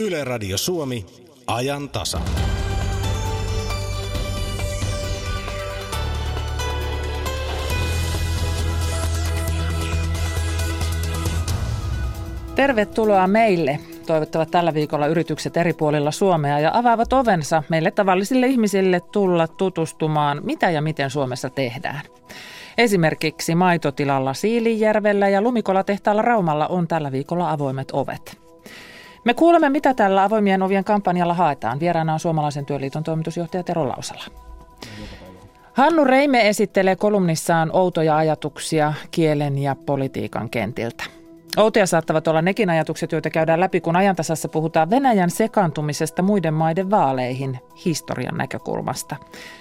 Yle Radio Suomi, ajan tasa. Tervetuloa meille, toivottavat tällä viikolla yritykset eri puolilla Suomea ja avaavat ovensa meille tavallisille ihmisille tulla tutustumaan, mitä ja miten Suomessa tehdään. Esimerkiksi maitotilalla Siilijärvellä ja Lumikola-tehtaalla Raumalla on tällä viikolla avoimet ovet. Me kuulemme, mitä tällä avoimien ovien kampanjalla haetaan. Vieraana on Suomalaisen työliiton toimitusjohtaja Tero Lausala. Hannu Reime esittelee kolumnissaan outoja ajatuksia kielen ja politiikan kentiltä. Outoja saattavat olla nekin ajatukset, joita käydään läpi, kun ajantasassa puhutaan Venäjän sekaantumisesta muiden maiden vaaleihin historian näkökulmasta.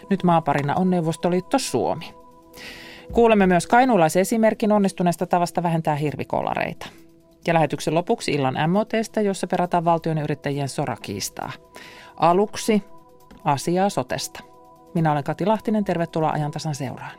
Nyt maaparina on Neuvostoliitto Suomi. Kuulemme myös kainuulaisesimerkin onnistuneesta tavasta vähentää hirvikolareita. Ja lähetyksen lopuksi illan MOTstä, jossa perataan valtion ja yrittäjien sorakiistaa. Aluksi asiaa sotesta. Minä olen Kati Lahtinen, tervetuloa ajantasan seuraan.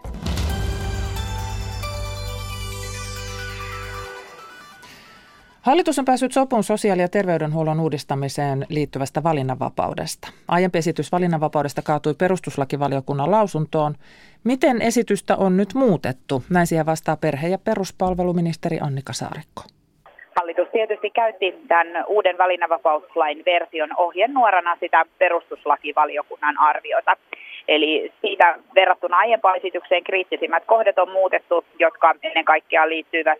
Hallitus on päässyt sopuun sosiaali- ja terveydenhuollon uudistamiseen liittyvästä valinnanvapaudesta. Aiempi esitys valinnanvapaudesta kaatui perustuslakivaliokunnan lausuntoon. Miten esitystä on nyt muutettu? Näin siihen vastaa perhe- ja peruspalveluministeri Annika Saarikko. Hallitus tietysti käytti tämän uuden valinnanvapauslain version ohjenuorana sitä perustuslakivaliokunnan arviota. Eli siitä verrattuna aiempaan esitykseen kriittisimmät kohdat on muutettu, jotka ennen kaikkea liittyvät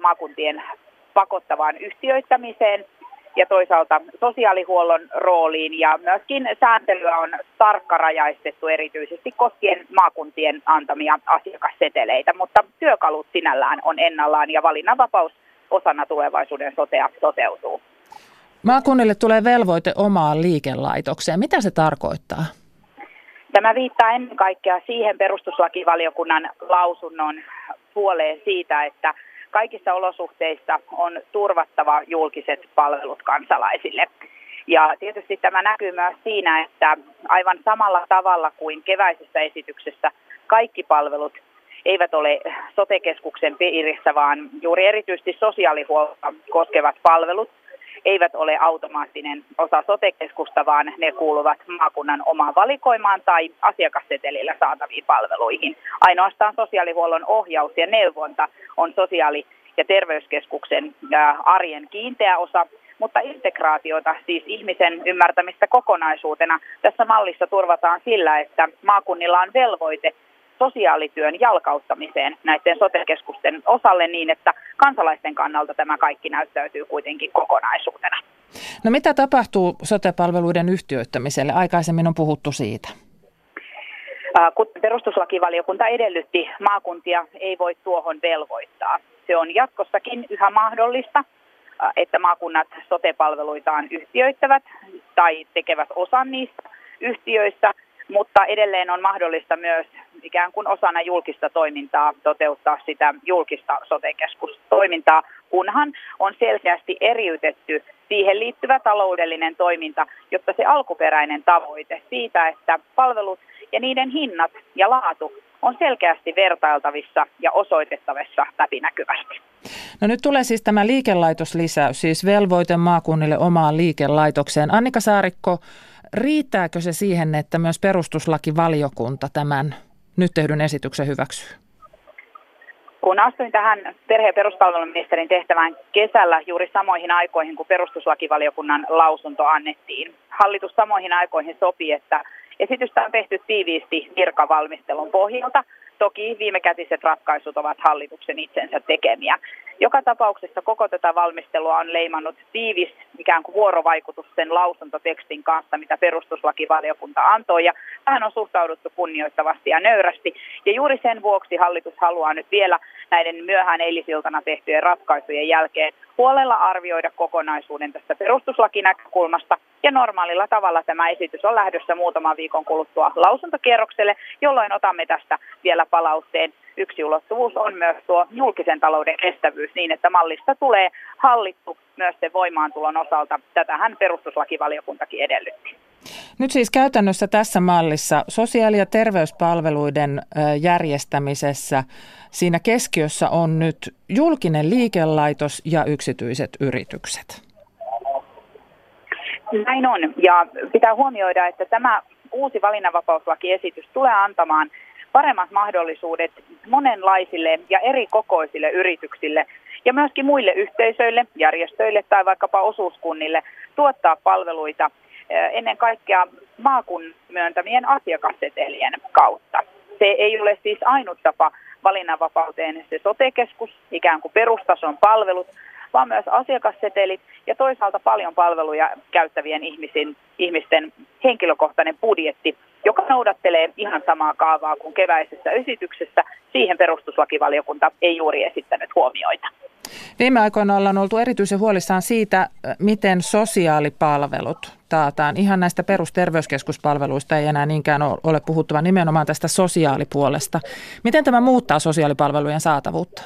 maakuntien pakottavaan yhtiöittämiseen ja toisaalta sosiaalihuollon rooliin ja myöskin sääntelyä on tarkkarajaistettu erityisesti koskien maakuntien antamia asiakasseteleitä, mutta työkalut sinällään on ennallaan ja valinnanvapaus osana tulevaisuuden sotea toteutuu. Maakunnille tulee velvoite omaan liikelaitokseen. Mitä se tarkoittaa? Tämä viittaa ennen kaikkea siihen perustuslakivaliokunnan lausunnon puoleen siitä, että kaikissa olosuhteissa on turvattava julkiset palvelut kansalaisille. Ja tietysti tämä näkyy myös siinä, että aivan samalla tavalla kuin keväisessä esityksessä kaikki palvelut eivät ole sotekeskuksen piirissä, vaan juuri erityisesti sosiaalihuolta koskevat palvelut eivät ole automaattinen osa sotekeskusta, vaan ne kuuluvat maakunnan omaan valikoimaan tai asiakassetelillä saataviin palveluihin. Ainoastaan sosiaalihuollon ohjaus ja neuvonta on sosiaali- ja terveyskeskuksen arjen kiinteä osa, mutta integraatiota, siis ihmisen ymmärtämistä kokonaisuutena, tässä mallissa turvataan sillä, että maakunnilla on velvoite sosiaalityön jalkauttamiseen näiden sotekeskusten osalle niin, että kansalaisten kannalta tämä kaikki näyttäytyy kuitenkin kokonaisuutena. No mitä tapahtuu sotepalveluiden yhtiöittämiselle? Aikaisemmin on puhuttu siitä. Kuten perustuslakivaliokunta edellytti, maakuntia ei voi tuohon velvoittaa. Se on jatkossakin yhä mahdollista, että maakunnat sotepalveluitaan yhtiöittävät tai tekevät osan niistä yhtiöistä, mutta edelleen on mahdollista myös ikään kuin osana julkista toimintaa toteuttaa sitä julkista sotekeskustoimintaa, kunhan on selkeästi eriytetty siihen liittyvä taloudellinen toiminta, jotta se alkuperäinen tavoite siitä, että palvelut ja niiden hinnat ja laatu on selkeästi vertailtavissa ja osoitettavissa läpinäkyvästi. No nyt tulee siis tämä liikelaitoslisäys, siis velvoite maakunnille omaan liikelaitokseen. Annika Saarikko, riittääkö se siihen, että myös perustuslakivaliokunta tämän nyt tehdyn esityksen hyväksyy? Kun astuin tähän perhe- ja peruspalveluministerin tehtävään kesällä juuri samoihin aikoihin, kun perustuslakivaliokunnan lausunto annettiin, hallitus samoihin aikoihin sopi, että esitystä on tehty tiiviisti virkavalmistelun pohjalta – Toki viimekätiset ratkaisut ovat hallituksen itsensä tekemiä. Joka tapauksessa koko tätä valmistelua on leimannut tiivis ikään kuin vuorovaikutus sen lausuntotekstin kanssa, mitä perustuslakivaliokunta antoi. Ja tähän on suhtauduttu kunnioittavasti ja nöyrästi. Ja juuri sen vuoksi hallitus haluaa nyt vielä näiden myöhään eilisiltana tehtyjen ratkaisujen jälkeen huolella arvioida kokonaisuuden tästä perustuslakinäkökulmasta. Ja normaalilla tavalla tämä esitys on lähdössä muutaman viikon kuluttua lausuntokierrokselle, jolloin otamme tästä vielä palautteen. Yksi ulottuvuus on myös tuo julkisen talouden kestävyys niin, että mallista tulee hallittu myös sen voimaantulon osalta. Tätähän perustuslakivaliokuntakin edellytti. Nyt siis käytännössä tässä mallissa sosiaali- ja terveyspalveluiden järjestämisessä siinä keskiössä on nyt julkinen liikelaitos ja yksityiset yritykset. Näin on. Ja pitää huomioida, että tämä uusi valinnanvapauslakiesitys tulee antamaan paremmat mahdollisuudet monenlaisille ja eri kokoisille yrityksille ja myöskin muille yhteisöille, järjestöille tai vaikkapa osuuskunnille tuottaa palveluita eh, ennen kaikkea maakunnan myöntämien asiakassetelien kautta. Se ei ole siis ainut tapa valinnanvapauteen se sotekeskus, ikään kuin perustason palvelut, vaan myös asiakassetelit ja toisaalta paljon palveluja käyttävien ihmisin, ihmisten henkilökohtainen budjetti, joka noudattelee ihan samaa kaavaa kuin keväisessä esityksessä. Siihen perustuslakivaliokunta ei juuri esittänyt huomioita. Viime aikoina ollaan oltu erityisen huolissaan siitä, miten sosiaalipalvelut taataan. Ihan näistä perusterveyskeskuspalveluista ei enää niinkään ole puhuttava nimenomaan tästä sosiaalipuolesta. Miten tämä muuttaa sosiaalipalvelujen saatavuutta?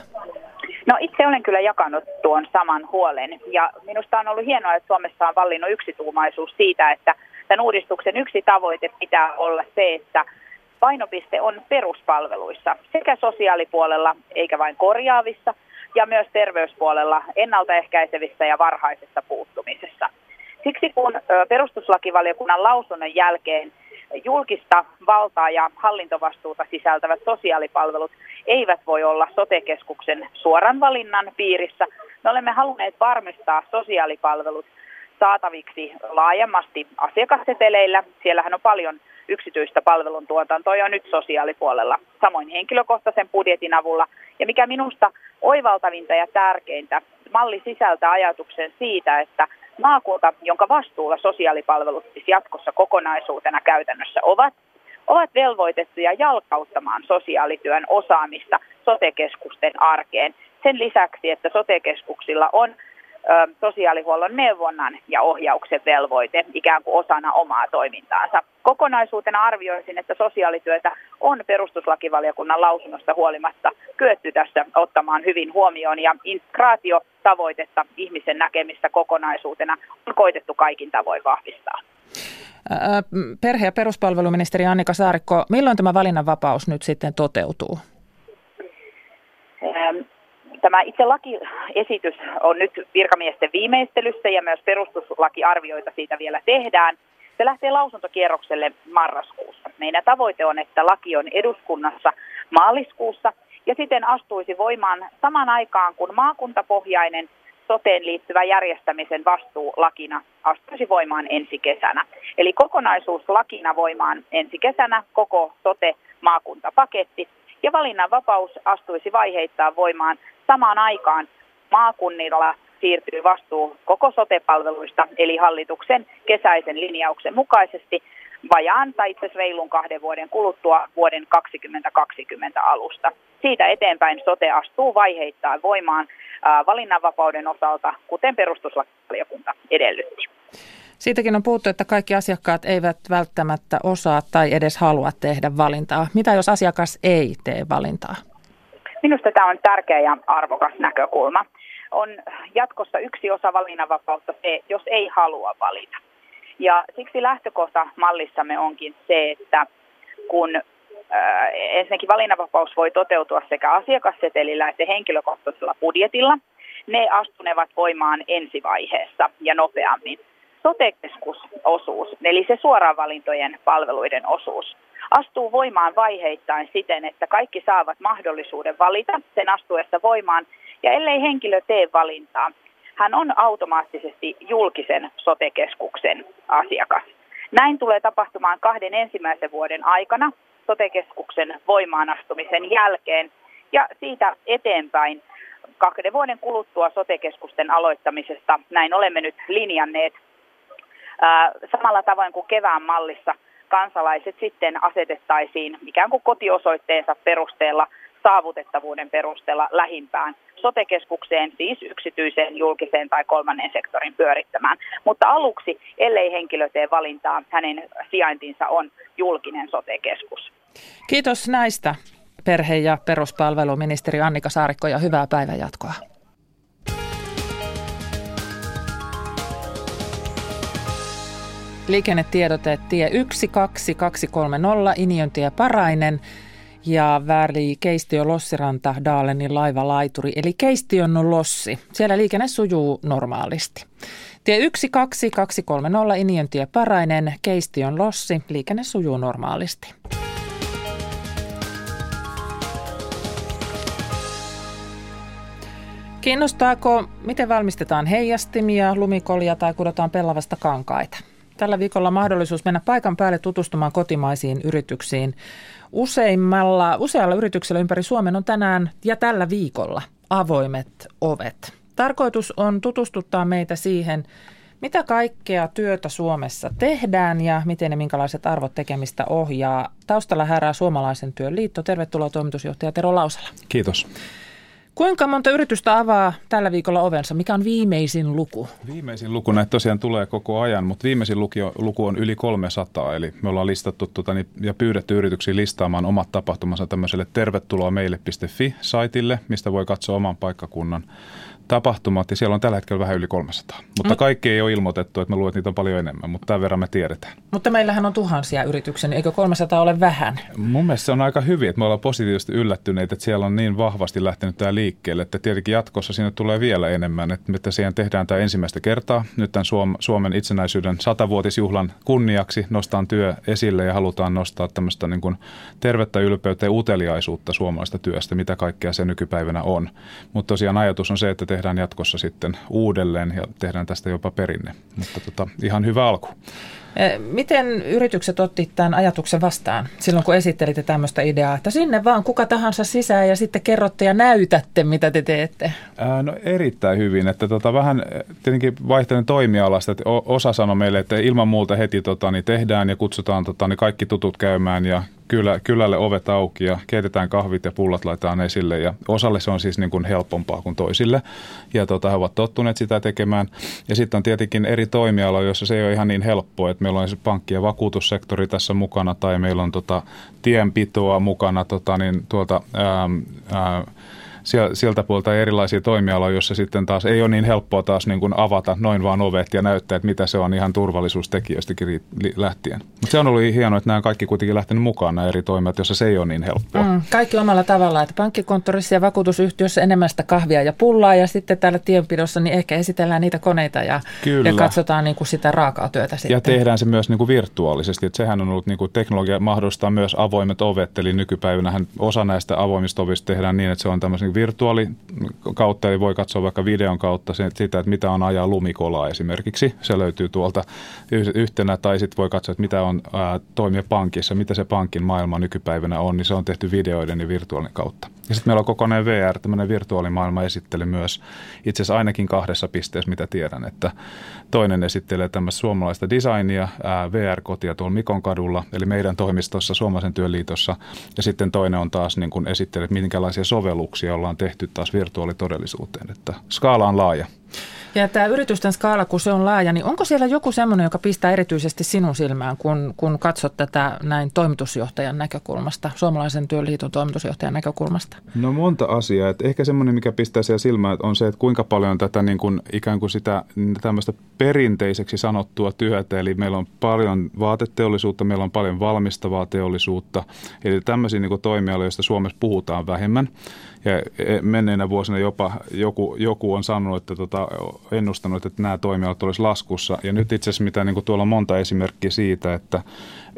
No itse olen kyllä jakanut tuon saman huolen ja minusta on ollut hienoa, että Suomessa on vallinnut yksituumaisuus siitä, että tämän uudistuksen yksi tavoite pitää olla se, että painopiste on peruspalveluissa sekä sosiaalipuolella eikä vain korjaavissa ja myös terveyspuolella ennaltaehkäisevissä ja varhaisessa puuttumisessa. Siksi kun perustuslakivaliokunnan lausunnon jälkeen julkista valtaa ja hallintovastuuta sisältävät sosiaalipalvelut eivät voi olla sotekeskuksen suoran valinnan piirissä. Me olemme halunneet varmistaa sosiaalipalvelut saataviksi laajemmasti asiakasseteleillä. Siellähän on paljon yksityistä palveluntuotantoa jo nyt sosiaalipuolella, samoin henkilökohtaisen budjetin avulla. Ja mikä minusta oivaltavinta ja tärkeintä, malli sisältää ajatuksen siitä, että maakunta, jonka vastuulla sosiaalipalvelut siis jatkossa kokonaisuutena käytännössä ovat, ovat velvoitettuja jalkauttamaan sosiaalityön osaamista sotekeskusten arkeen. Sen lisäksi, että sotekeskuksilla on sosiaalihuollon neuvonnan ja ohjauksen velvoite ikään kuin osana omaa toimintaansa. Kokonaisuutena arvioisin, että sosiaalityötä on perustuslakivaliokunnan lausunnosta huolimatta kyetty tässä ottamaan hyvin huomioon ja integraatiotavoitetta ihmisen näkemistä kokonaisuutena on koitettu kaikin tavoin vahvistaa. Perhe- ja peruspalveluministeri Annika Saarikko, milloin tämä valinnanvapaus nyt sitten toteutuu? Tämä itse lakiesitys on nyt virkamiesten viimeistelyssä ja myös perustuslakiarvioita siitä vielä tehdään. Se lähtee lausuntokierrokselle marraskuussa. Meidän tavoite on, että laki on eduskunnassa maaliskuussa ja siten astuisi voimaan saman aikaan, kun maakuntapohjainen soteen liittyvä järjestämisen vastuu lakina astuisi voimaan ensi kesänä. Eli kokonaisuus lakina voimaan ensi kesänä, koko sote-maakuntapaketti, ja valinnanvapaus astuisi vaiheittain voimaan samaan aikaan maakunnilla siirtyy vastuu koko sotepalveluista, eli hallituksen kesäisen linjauksen mukaisesti vajaan tai itse reilun kahden vuoden kuluttua vuoden 2020 alusta. Siitä eteenpäin sote astuu vaiheittain voimaan valinnanvapauden osalta, kuten perustuslakivaliokunta edellytti. Siitäkin on puhuttu, että kaikki asiakkaat eivät välttämättä osaa tai edes halua tehdä valintaa. Mitä jos asiakas ei tee valintaa? Minusta tämä on tärkeä ja arvokas näkökulma. On jatkossa yksi osa valinnanvapautta se, jos ei halua valita. Ja siksi lähtökohta mallissamme onkin se, että kun äh, ensinnäkin valinnanvapaus voi toteutua sekä asiakassetelillä että henkilökohtaisella budjetilla, ne astunevat voimaan ensivaiheessa ja nopeammin. Sotekeskusosuus, eli se suoraan valintojen palveluiden osuus, astuu voimaan vaiheittain siten, että kaikki saavat mahdollisuuden valita sen astuessa voimaan, ja ellei henkilö tee valintaa, hän on automaattisesti julkisen sotekeskuksen asiakas. Näin tulee tapahtumaan kahden ensimmäisen vuoden aikana sotekeskuksen voimaanastumisen jälkeen ja siitä eteenpäin kahden vuoden kuluttua sotekeskusten aloittamisesta. Näin olemme nyt linjanneet samalla tavoin kuin kevään mallissa kansalaiset sitten asetettaisiin ikään kuin kotiosoitteensa perusteella saavutettavuuden perusteella lähimpään sotekeskukseen, siis yksityiseen, julkiseen tai kolmannen sektorin pyörittämään. Mutta aluksi, ellei henkilö tee valintaa, hänen sijaintinsa on julkinen sotekeskus. Kiitos näistä perhe- ja peruspalveluministeri Annika Saarikko ja hyvää päivänjatkoa. Liikennetiedote tie 12230 Iniontie Parainen ja väli Keistio Lossiranta Daalenin laivalaituri, eli Keistion Lossi. Siellä liikenne sujuu normaalisti. Tie 12230 Inion tie Parainen, Keistion Lossi, liikenne sujuu normaalisti. Kiinnostaako, miten valmistetaan heijastimia, lumikolia tai kudotaan pellavasta kankaita? Tällä viikolla mahdollisuus mennä paikan päälle tutustumaan kotimaisiin yrityksiin. Useimmalla, usealla yrityksellä ympäri Suomen on tänään ja tällä viikolla avoimet ovet. Tarkoitus on tutustuttaa meitä siihen, mitä kaikkea työtä Suomessa tehdään ja miten ja minkälaiset arvot tekemistä ohjaa. Taustalla härää Suomalaisen työn liitto. Tervetuloa toimitusjohtaja Tero Lausala. Kiitos. Kuinka monta yritystä avaa tällä viikolla ovensa? Mikä on viimeisin luku? Viimeisin luku näitä tosiaan tulee koko ajan, mutta viimeisin luku on yli 300. Eli me ollaan listattu tuota, ja pyydetty yrityksiä listaamaan omat tapahtumansa tämmöiselle tervetuloa meille.fi-saitille, mistä voi katsoa oman paikkakunnan tapahtumat ja siellä on tällä hetkellä vähän yli 300. Mutta mm. kaikki ei ole ilmoitettu, että mä luulen, että niitä on paljon enemmän, mutta tämän verran me tiedetään. Mutta meillähän on tuhansia yrityksiä, niin eikö 300 ole vähän? Mun mielestä se on aika hyvin, että me ollaan positiivisesti yllättyneitä, että siellä on niin vahvasti lähtenyt tämä liikkeelle, että tietenkin jatkossa sinne tulee vielä enemmän, että, että siihen tehdään tämä ensimmäistä kertaa. Nyt tämän Suomen itsenäisyyden satavuotisjuhlan kunniaksi nostaan työ esille ja halutaan nostaa tämmöistä niin kuin tervettä ylpeyttä ja uteliaisuutta suomalaista työstä, mitä kaikkea se nykypäivänä on. Mutta tosiaan ajatus on se, että tehdään jatkossa sitten uudelleen ja tehdään tästä jopa perinne. Mutta tota, ihan hyvä alku. Miten yritykset otti tämän ajatuksen vastaan silloin, kun esittelitte tämmöistä ideaa, että sinne vaan kuka tahansa sisään ja sitten kerrotte ja näytätte, mitä te teette? Ää, no erittäin hyvin, että tota, vähän tietenkin vaihtelen toimialasta, että osa sanoi meille, että ilman muuta heti tota, niin tehdään ja kutsutaan tota, niin kaikki tutut käymään ja kylä, kylälle ovet auki ja keitetään kahvit ja pullat laitetaan esille ja osalle se on siis niin kuin helpompaa kuin toisille ja tota, he ovat tottuneet sitä tekemään ja sitten on tietenkin eri toimialoja, joissa se ei ole ihan niin helppoa, että meillä on siis pankki- ja vakuutussektori tässä mukana tai meillä on tota, tienpitoa mukana tota, niin tuolta ää, ää, sieltä puolta erilaisia toimialoja, joissa sitten taas ei ole niin helppoa taas niin kuin avata noin vaan ovet ja näyttää, että mitä se on ihan turvallisuustekijöistäkin lähtien. Mutta se on ollut hienoa, että nämä kaikki kuitenkin lähtenyt mukaan nämä eri toimijat, joissa se ei ole niin helppoa. Mm, kaikki omalla tavalla, että pankkikonttorissa ja vakuutusyhtiössä enemmän sitä kahvia ja pullaa ja sitten täällä tienpidossa niin ehkä esitellään niitä koneita ja, ja katsotaan niin kuin sitä raakaa työtä sitten. Ja tehdään se myös niin kuin virtuaalisesti, että sehän on ollut niin kuin teknologia mahdollistaa myös avoimet ovet, eli nykypäivänähän osa näistä avoimista ovista tehdään niin, että se on tämmöisen niin virtuaali kautta, eli voi katsoa vaikka videon kautta sitä, että mitä on ajaa lumikolaa esimerkiksi. Se löytyy tuolta yhtenä, tai sitten voi katsoa, että mitä on ää, toimia pankissa, mitä se pankin maailma nykypäivänä on, niin se on tehty videoiden ja virtuaalin kautta. Ja sitten meillä on kokonainen VR, tämmöinen virtuaalimaailma esittely myös itse asiassa ainakin kahdessa pisteessä, mitä tiedän, että toinen esittelee tämmöistä suomalaista designia, VR-kotia tuolla Mikon kadulla, eli meidän toimistossa Suomalaisen työliitossa, ja sitten toinen on taas niin kuin esittelee, että minkälaisia sovelluksia ollaan tehty taas virtuaalitodellisuuteen, että skaala on laaja. Ja tämä yritysten skaala, kun se on laaja, niin onko siellä joku semmoinen, joka pistää erityisesti sinun silmään, kun, kun katsot tätä näin toimitusjohtajan näkökulmasta, suomalaisen työliiton toimitusjohtajan näkökulmasta? No monta asiaa. Et ehkä semmoinen, mikä pistää siellä silmään, on se, että kuinka paljon tätä niin kuin, ikään kuin sitä tämmöistä perinteiseksi sanottua työtä, eli meillä on paljon vaateteollisuutta, meillä on paljon valmistavaa teollisuutta, eli tämmöisiä niin toimialoja, joista Suomessa puhutaan vähemmän. Ja e, menneinä vuosina jopa joku, joku on sanonut, että tota, ennustanut, että nämä toimialat olisi laskussa. Ja nyt itse asiassa mitä niin kuin tuolla on monta esimerkkiä siitä, että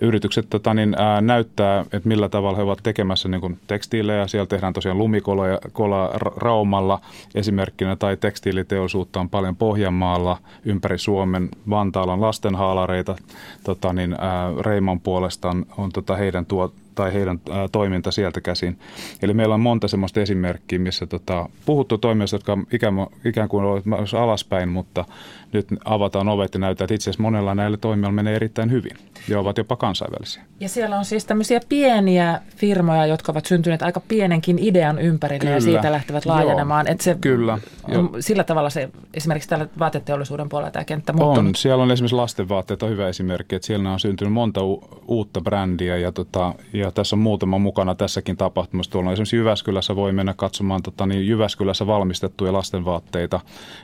yritykset tota, niin, ää, näyttää, että millä tavalla he ovat tekemässä niin kuin tekstiilejä. Siellä tehdään tosiaan lumikola kola Raumalla esimerkkinä, tai tekstiiliteollisuutta on paljon Pohjanmaalla, ympäri Suomen. Vantaalla on lastenhaalareita, tota, niin, ää, Reimon puolestaan on tota, heidän tuo, tai heidän ää, toiminta sieltä käsin. Eli meillä on monta sellaista esimerkkiä, missä tota, puhuttu toimijoista, jotka ikään, ikään kuin ovat alaspäin, mutta nyt avataan ovet ja näyttää, että itse asiassa monella näillä toimijoilla menee erittäin hyvin ja ovat jopa kansainvälisiä. Ja siellä on siis tämmöisiä pieniä firmoja, jotka ovat syntyneet aika pienenkin idean ympärille Kyllä. ja siitä lähtevät laajenemaan. Että se Kyllä. On, sillä tavalla se esimerkiksi tällä vaateteollisuuden puolella tämä kenttä muuttunut. On. Siellä on esimerkiksi lastenvaatteet on hyvä esimerkki, että siellä on syntynyt monta u- uutta brändiä ja, tota, ja tässä on muutama mukana tässäkin tapahtumassa. Tuolla esimerkiksi Jyväskylässä voi mennä katsomaan tota, niin Jyväskylässä valmistettuja lastenvaatteita.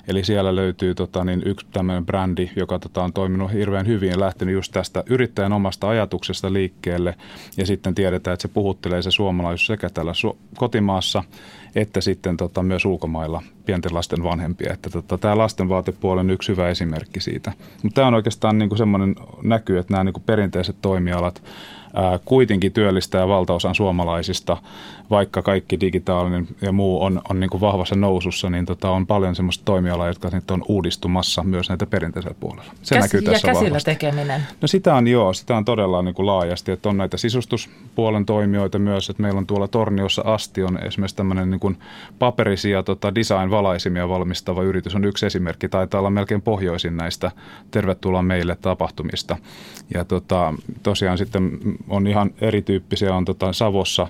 Eli siellä löytyy tota, niin yksi tämmöinen brändi, joka tota, on toiminut hirveän hyvin ja lähtenyt just tästä yrittäjän omasta ajatuksesta liikkeelle. Ja sitten tiedetään, että se puhuttelee se suomalaisuus sekä täällä su- kotimaassa että sitten tota, myös ulkomailla pienten lasten vanhempia. Että tota, tämä lastenvaatepuoli on yksi hyvä esimerkki siitä. Mutta tämä on oikeastaan niin kuin semmoinen näkyy, että nämä niin kuin perinteiset toimialat ää, kuitenkin työllistää valtaosan suomalaisista, vaikka kaikki digitaalinen ja muu on, on niin kuin vahvassa nousussa, niin tota, on paljon semmoista toimialaa, jotka nyt on uudistumassa myös näitä perinteisellä puolella. Se Käs, näkyy tässä ja käsillä vahvasti. tekeminen? No sitä on joo, sitä on todella niin kuin laajasti, että on näitä sisustuspuolen toimijoita myös, että meillä on tuolla Torniossa asti on esimerkiksi tämmöinen niin kuin paperisia tota, design-valaisimia valmistava yritys on yksi esimerkki, taitaa olla melkein pohjoisin näistä tervetuloa meille tapahtumista. Ja tota, tosiaan sitten on ihan erityyppisiä, on tota Savossa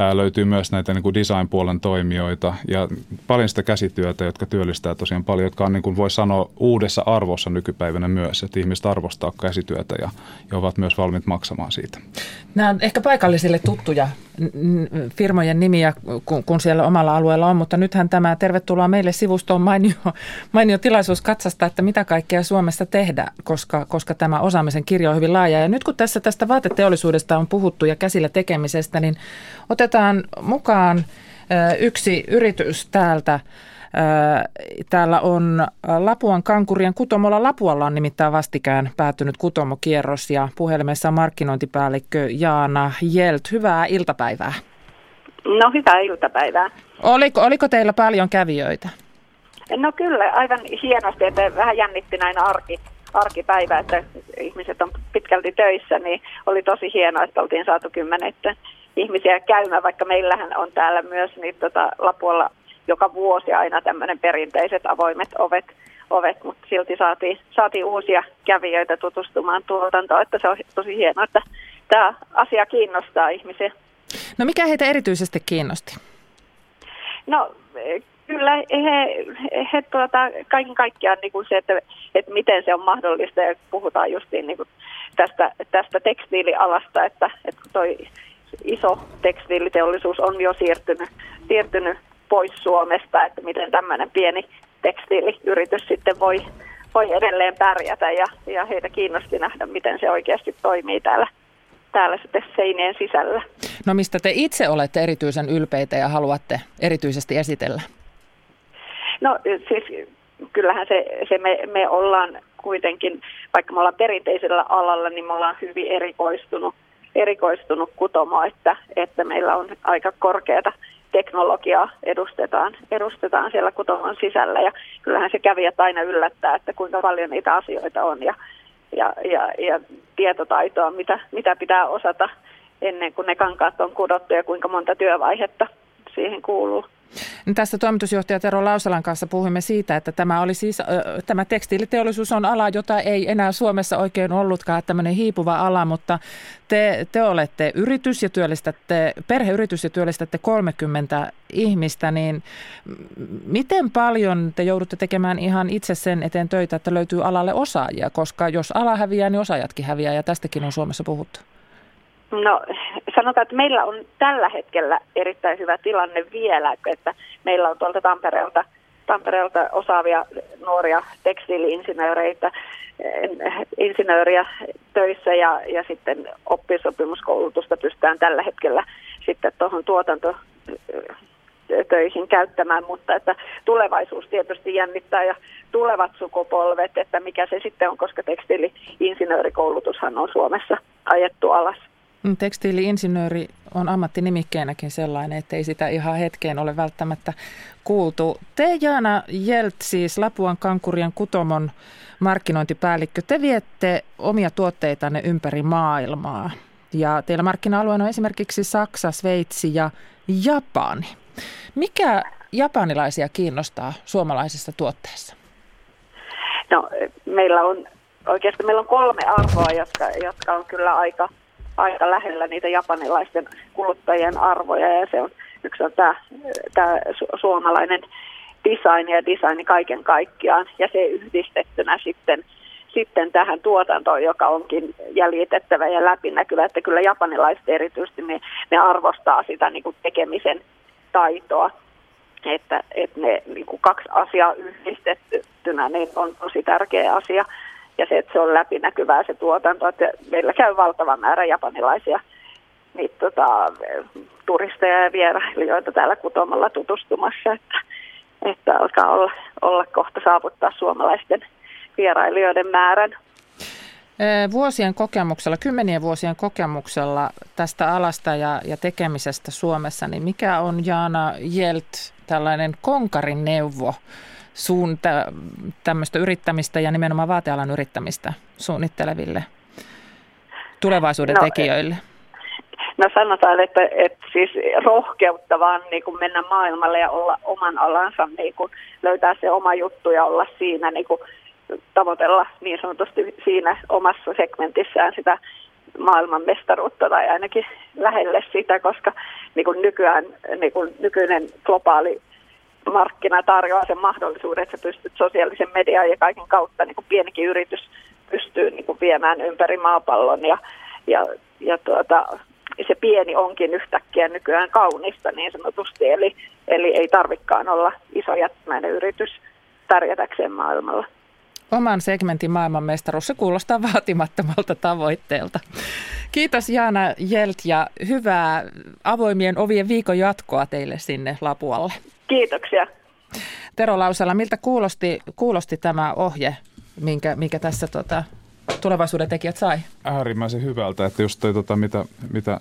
ää, löytyy myös näitä niin kuin design-puolen toimijoita ja paljon sitä käsityötä, jotka työllistää tosiaan paljon, jotka on niin kuin voi sanoa uudessa arvossa nykypäivänä myös, että ihmiset arvostaa käsityötä ja, ja ovat myös valmiit maksamaan siitä. Nämä on ehkä paikallisille tuttuja firmojen nimiä, kun, kun siellä omalla alueella on, mutta nythän tämä Tervetuloa meille sivusto on mainio, mainio tilaisuus katsastaa, että mitä kaikkea Suomessa tehdä, koska, koska tämä osaamisen kirjo on hyvin laaja. Ja nyt kun tässä tästä vaateteollisuudesta on puhuttu ja käsillä tekemisestä, niin otetaan mukaan yksi yritys täältä. Täällä on Lapuan kankurien kutomolla. Lapualla on nimittäin vastikään päättynyt kutomokierros ja puhelimessa on markkinointipäällikkö Jaana Jelt. Hyvää iltapäivää. No hyvää iltapäivää. Oliko, oliko teillä paljon kävijöitä? No kyllä, aivan hienosti, että vähän jännitti näin arki, arkipäivä, että ihmiset on pitkälti töissä, niin oli tosi hienoa, että oltiin saatu kymmenetten ihmisiä käymään, vaikka meillähän on täällä myös niin tota, Lapualla joka vuosi aina tämmöinen perinteiset avoimet ovet, ovet mutta silti saatiin, saatiin uusia kävijöitä tutustumaan tuotantoon, että se on tosi hienoa, että tämä asia kiinnostaa ihmisiä. No mikä heitä erityisesti kiinnosti? No kyllä he, he tuota, kaiken kaikkiaan niin kuin se, että, että miten se on mahdollista ja puhutaan justiin niin kuin tästä, tästä tekstiilialasta, että, että toi iso tekstiiliteollisuus on jo siirtynyt, siirtynyt pois Suomesta, että miten tämmöinen pieni tekstiiliyritys sitten voi, voi edelleen pärjätä ja, ja heitä kiinnosti nähdä, miten se oikeasti toimii täällä, täällä sitten seinien sisällä. No mistä te itse olette erityisen ylpeitä ja haluatte erityisesti esitellä? No siis kyllähän se, se me, me ollaan kuitenkin, vaikka me ollaan perinteisellä alalla, niin me ollaan hyvin erikoistunut, erikoistunut kutomo, että, että meillä on aika korkeata teknologiaa edustetaan, edustetaan siellä kutomon sisällä ja kyllähän se kävijät aina yllättää, että kuinka paljon niitä asioita on ja, ja, ja, ja tietotaitoa, mitä, mitä pitää osata ennen kuin ne kankaat on kudottu ja kuinka monta työvaihetta siihen kuuluu. Tässä toimitusjohtaja Tero Lausalan kanssa puhuimme siitä, että tämä, oli siis, tämä tekstiiliteollisuus on ala, jota ei enää Suomessa oikein ollutkaan, tämmöinen hiipuva ala, mutta te, te olette yritys ja työllistätte, perheyritys ja työllistätte 30 ihmistä, niin miten paljon te joudutte tekemään ihan itse sen eteen töitä, että löytyy alalle osaajia, koska jos ala häviää, niin osaajatkin häviää ja tästäkin on Suomessa puhuttu. No sanotaan, että meillä on tällä hetkellä erittäin hyvä tilanne vielä, että meillä on tuolta Tampereelta, Tampereelta osaavia nuoria tekstiiliinsinööreitä, insinööriä töissä ja, ja sitten oppisopimuskoulutusta pystytään tällä hetkellä sitten tuohon tuotanto töihin käyttämään, mutta että tulevaisuus tietysti jännittää ja tulevat sukupolvet, että mikä se sitten on, koska tekstiili-insinöörikoulutushan on Suomessa ajettu alas. Mm, tekstiili-insinööri on ammattinimikkeenäkin sellainen, että ei sitä ihan hetkeen ole välttämättä kuultu. Te Jaana Jelt, siis Lapuan Kankurien kutomon markkinointipäällikkö, te viette omia tuotteitanne ympäri maailmaa. Ja teillä markkina-alueena on esimerkiksi Saksa, Sveitsi ja Japani. Mikä japanilaisia kiinnostaa suomalaisessa tuotteessa? No meillä on oikeastaan meillä on kolme arvoa, jotka, jotka on kyllä aika – aika lähellä niitä japanilaisten kuluttajien arvoja ja se on yksi on tämä, tämä suomalainen design ja design kaiken kaikkiaan ja se yhdistettynä sitten, sitten tähän tuotantoon, joka onkin jäljitettävä ja läpinäkyvä, että kyllä japanilaiset erityisesti ne, ne arvostaa sitä niin kuin tekemisen taitoa, että, että ne niin kuin kaksi asiaa yhdistettynä niin on tosi tärkeä asia ja se, että se on läpinäkyvää se tuotanto, että meillä käy valtava määrä japanilaisia niin, tota, turisteja ja vierailijoita täällä kutomalla tutustumassa, että, että alkaa olla, olla kohta saavuttaa suomalaisten vierailijoiden määrän. Vuosien kokemuksella, kymmenien vuosien kokemuksella tästä alasta ja, ja tekemisestä Suomessa, niin mikä on Jaana Jelt tällainen konkarin neuvo suun tämmöistä yrittämistä ja nimenomaan vaatealan yrittämistä suunnitteleville tulevaisuuden no, tekijöille? No sanotaan, että, että siis rohkeutta vaan niin kuin mennä maailmalle ja olla oman alansa, niin kuin löytää se oma juttu ja olla siinä, niin kuin tavoitella niin sanotusti siinä omassa segmentissään sitä maailmanmestaruutta tai ainakin lähelle sitä, koska niin kuin nykyään niin kuin nykyinen globaali markkina tarjoaa sen mahdollisuuden, että sä pystyt sosiaalisen median ja kaiken kautta niin kuin pienikin yritys pystyy niin kuin viemään ympäri maapallon ja, ja, ja tuota, se pieni onkin yhtäkkiä nykyään kaunista niin sanotusti, eli, eli ei tarvikaan olla iso jättimäinen yritys pärjätäkseen maailmalla. Oman segmentin maailmanmestaruus, se kuulostaa vaatimattomalta tavoitteelta. Kiitos Jaana Jelt ja hyvää avoimien ovien viikon jatkoa teille sinne Lapualle. Kiitoksia. Tero Lausala, miltä kuulosti, kuulosti tämä ohje, minkä, minkä tässä tota, tulevaisuuden tekijät sai? Äärimmäisen hyvältä, että just toi, tota, mitä, mitä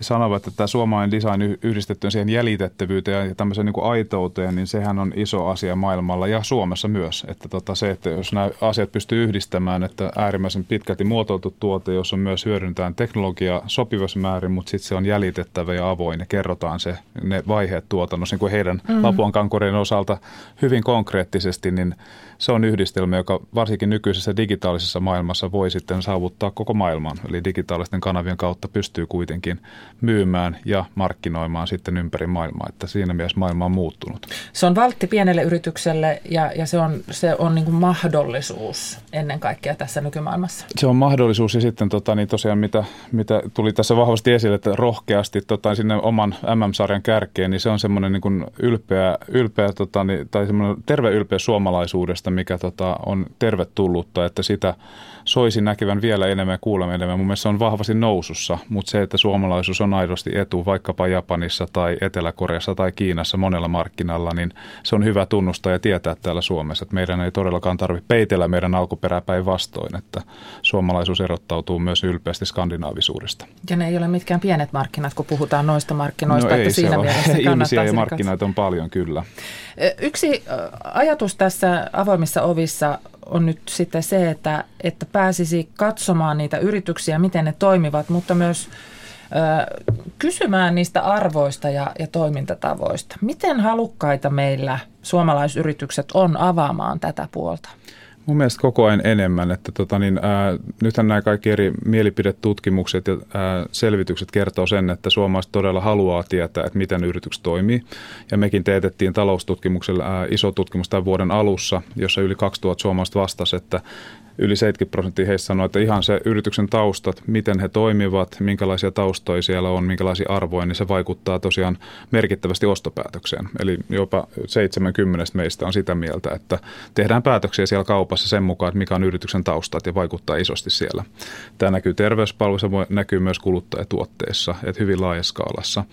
sanovat, että tämä suomalainen design yhdistetty siihen jäljitettävyyteen ja tämmöiseen niin kuin aitouteen, niin sehän on iso asia maailmalla ja Suomessa myös. Että tota se, että jos nämä asiat pystyy yhdistämään, että äärimmäisen pitkälti muotoiltu tuote, jossa myös hyödynnetään teknologiaa sopivassa määrin, mutta sitten se on jäljitettävä ja avoin ja kerrotaan se, ne vaiheet tuotannossa, niin kuin heidän mm. Lapuan kankurien osalta hyvin konkreettisesti, niin se on yhdistelmä, joka varsinkin nykyisessä digitaalisessa maailmassa voi sitten saavuttaa koko maailman. Eli digitaalisten kanavien kautta pystyy kuitenkin myymään ja markkinoimaan sitten ympäri maailmaa. Että siinä mielessä maailma on muuttunut. Se on valtti pienelle yritykselle ja, ja se on, se on niin kuin mahdollisuus ennen kaikkea tässä nykymaailmassa. Se on mahdollisuus ja sitten tota, niin tosiaan mitä, mitä tuli tässä vahvasti esille, että rohkeasti tota, sinne oman MM-sarjan kärkeen, niin se on semmoinen niin ylpeä, ylpeä tota, niin, tai semmoinen terve ylpeä suomalaisuudesta, mikä tota, on tervetullutta, että sitä soisi näkevän vielä enemmän ja kuulemaan enemmän. Mun mielestä se on vahvasti nousussa, mutta se, että suomalaisuus on aidosti etu vaikkapa Japanissa tai Etelä-Koreassa tai Kiinassa monella markkinalla, niin se on hyvä tunnustaa ja tietää täällä Suomessa, että meidän ei todellakaan tarvitse peitellä meidän alkuperäpäin vastoin, että suomalaisuus erottautuu myös ylpeästi skandinaavisuudesta. Ja ne ei ole mitkään pienet markkinat, kun puhutaan noista markkinoista, no että ei, siinä mielessä Ihmisiä ja markkinoita on paljon, kyllä. Yksi ajatus tässä avoimissa ovissa on nyt sitten se, että, että pääsisi katsomaan niitä yrityksiä, miten ne toimivat, mutta myös kysymään niistä arvoista ja, ja toimintatavoista. Miten halukkaita meillä suomalaisyritykset on avaamaan tätä puolta? Mun mielestä koko ajan enemmän, että tota niin, ää, nythän nämä kaikki eri mielipidetutkimukset ja ää, selvitykset kertoo sen, että suomalaiset todella haluaa tietää, että miten yritykset toimii. Ja mekin teetettiin taloustutkimuksella ää, iso tutkimus tämän vuoden alussa, jossa yli 2000 suomalaiset vastasi, että yli 70 prosenttia heistä sanoo, että ihan se yrityksen taustat, miten he toimivat, minkälaisia taustoja siellä on, minkälaisia arvoja, niin se vaikuttaa tosiaan merkittävästi ostopäätökseen. Eli jopa 70 meistä on sitä mieltä, että tehdään päätöksiä siellä kaupassa sen mukaan, että mikä on yrityksen taustat ja vaikuttaa isosti siellä. Tämä näkyy terveyspalveluissa, näkyy myös kuluttajatuotteissa, että hyvin laajassa skaalassa.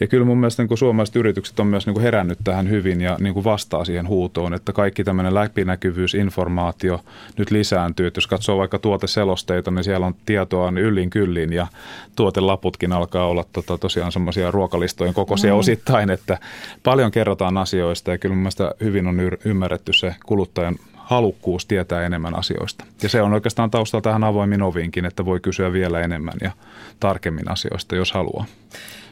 Ja kyllä mun mielestä niin suomalaiset yritykset on myös niin kuin herännyt tähän hyvin ja niin kuin vastaa siihen huutoon, että kaikki tämmöinen läpinäkyvyys, informaatio nyt lisääntyy. Jos katsoo vaikka tuoteselosteita, niin siellä on tietoa niin yllin kyllin ja tuotelaputkin alkaa olla tota, tosiaan semmoisia ruokalistojen kokoisia mm. osittain, että paljon kerrotaan asioista ja kyllä mun mielestä hyvin on ymmärretty se kuluttajan halukkuus tietää enemmän asioista. Ja se on oikeastaan taustalla tähän avoimin oviinkin, että voi kysyä vielä enemmän ja tarkemmin asioista, jos haluaa.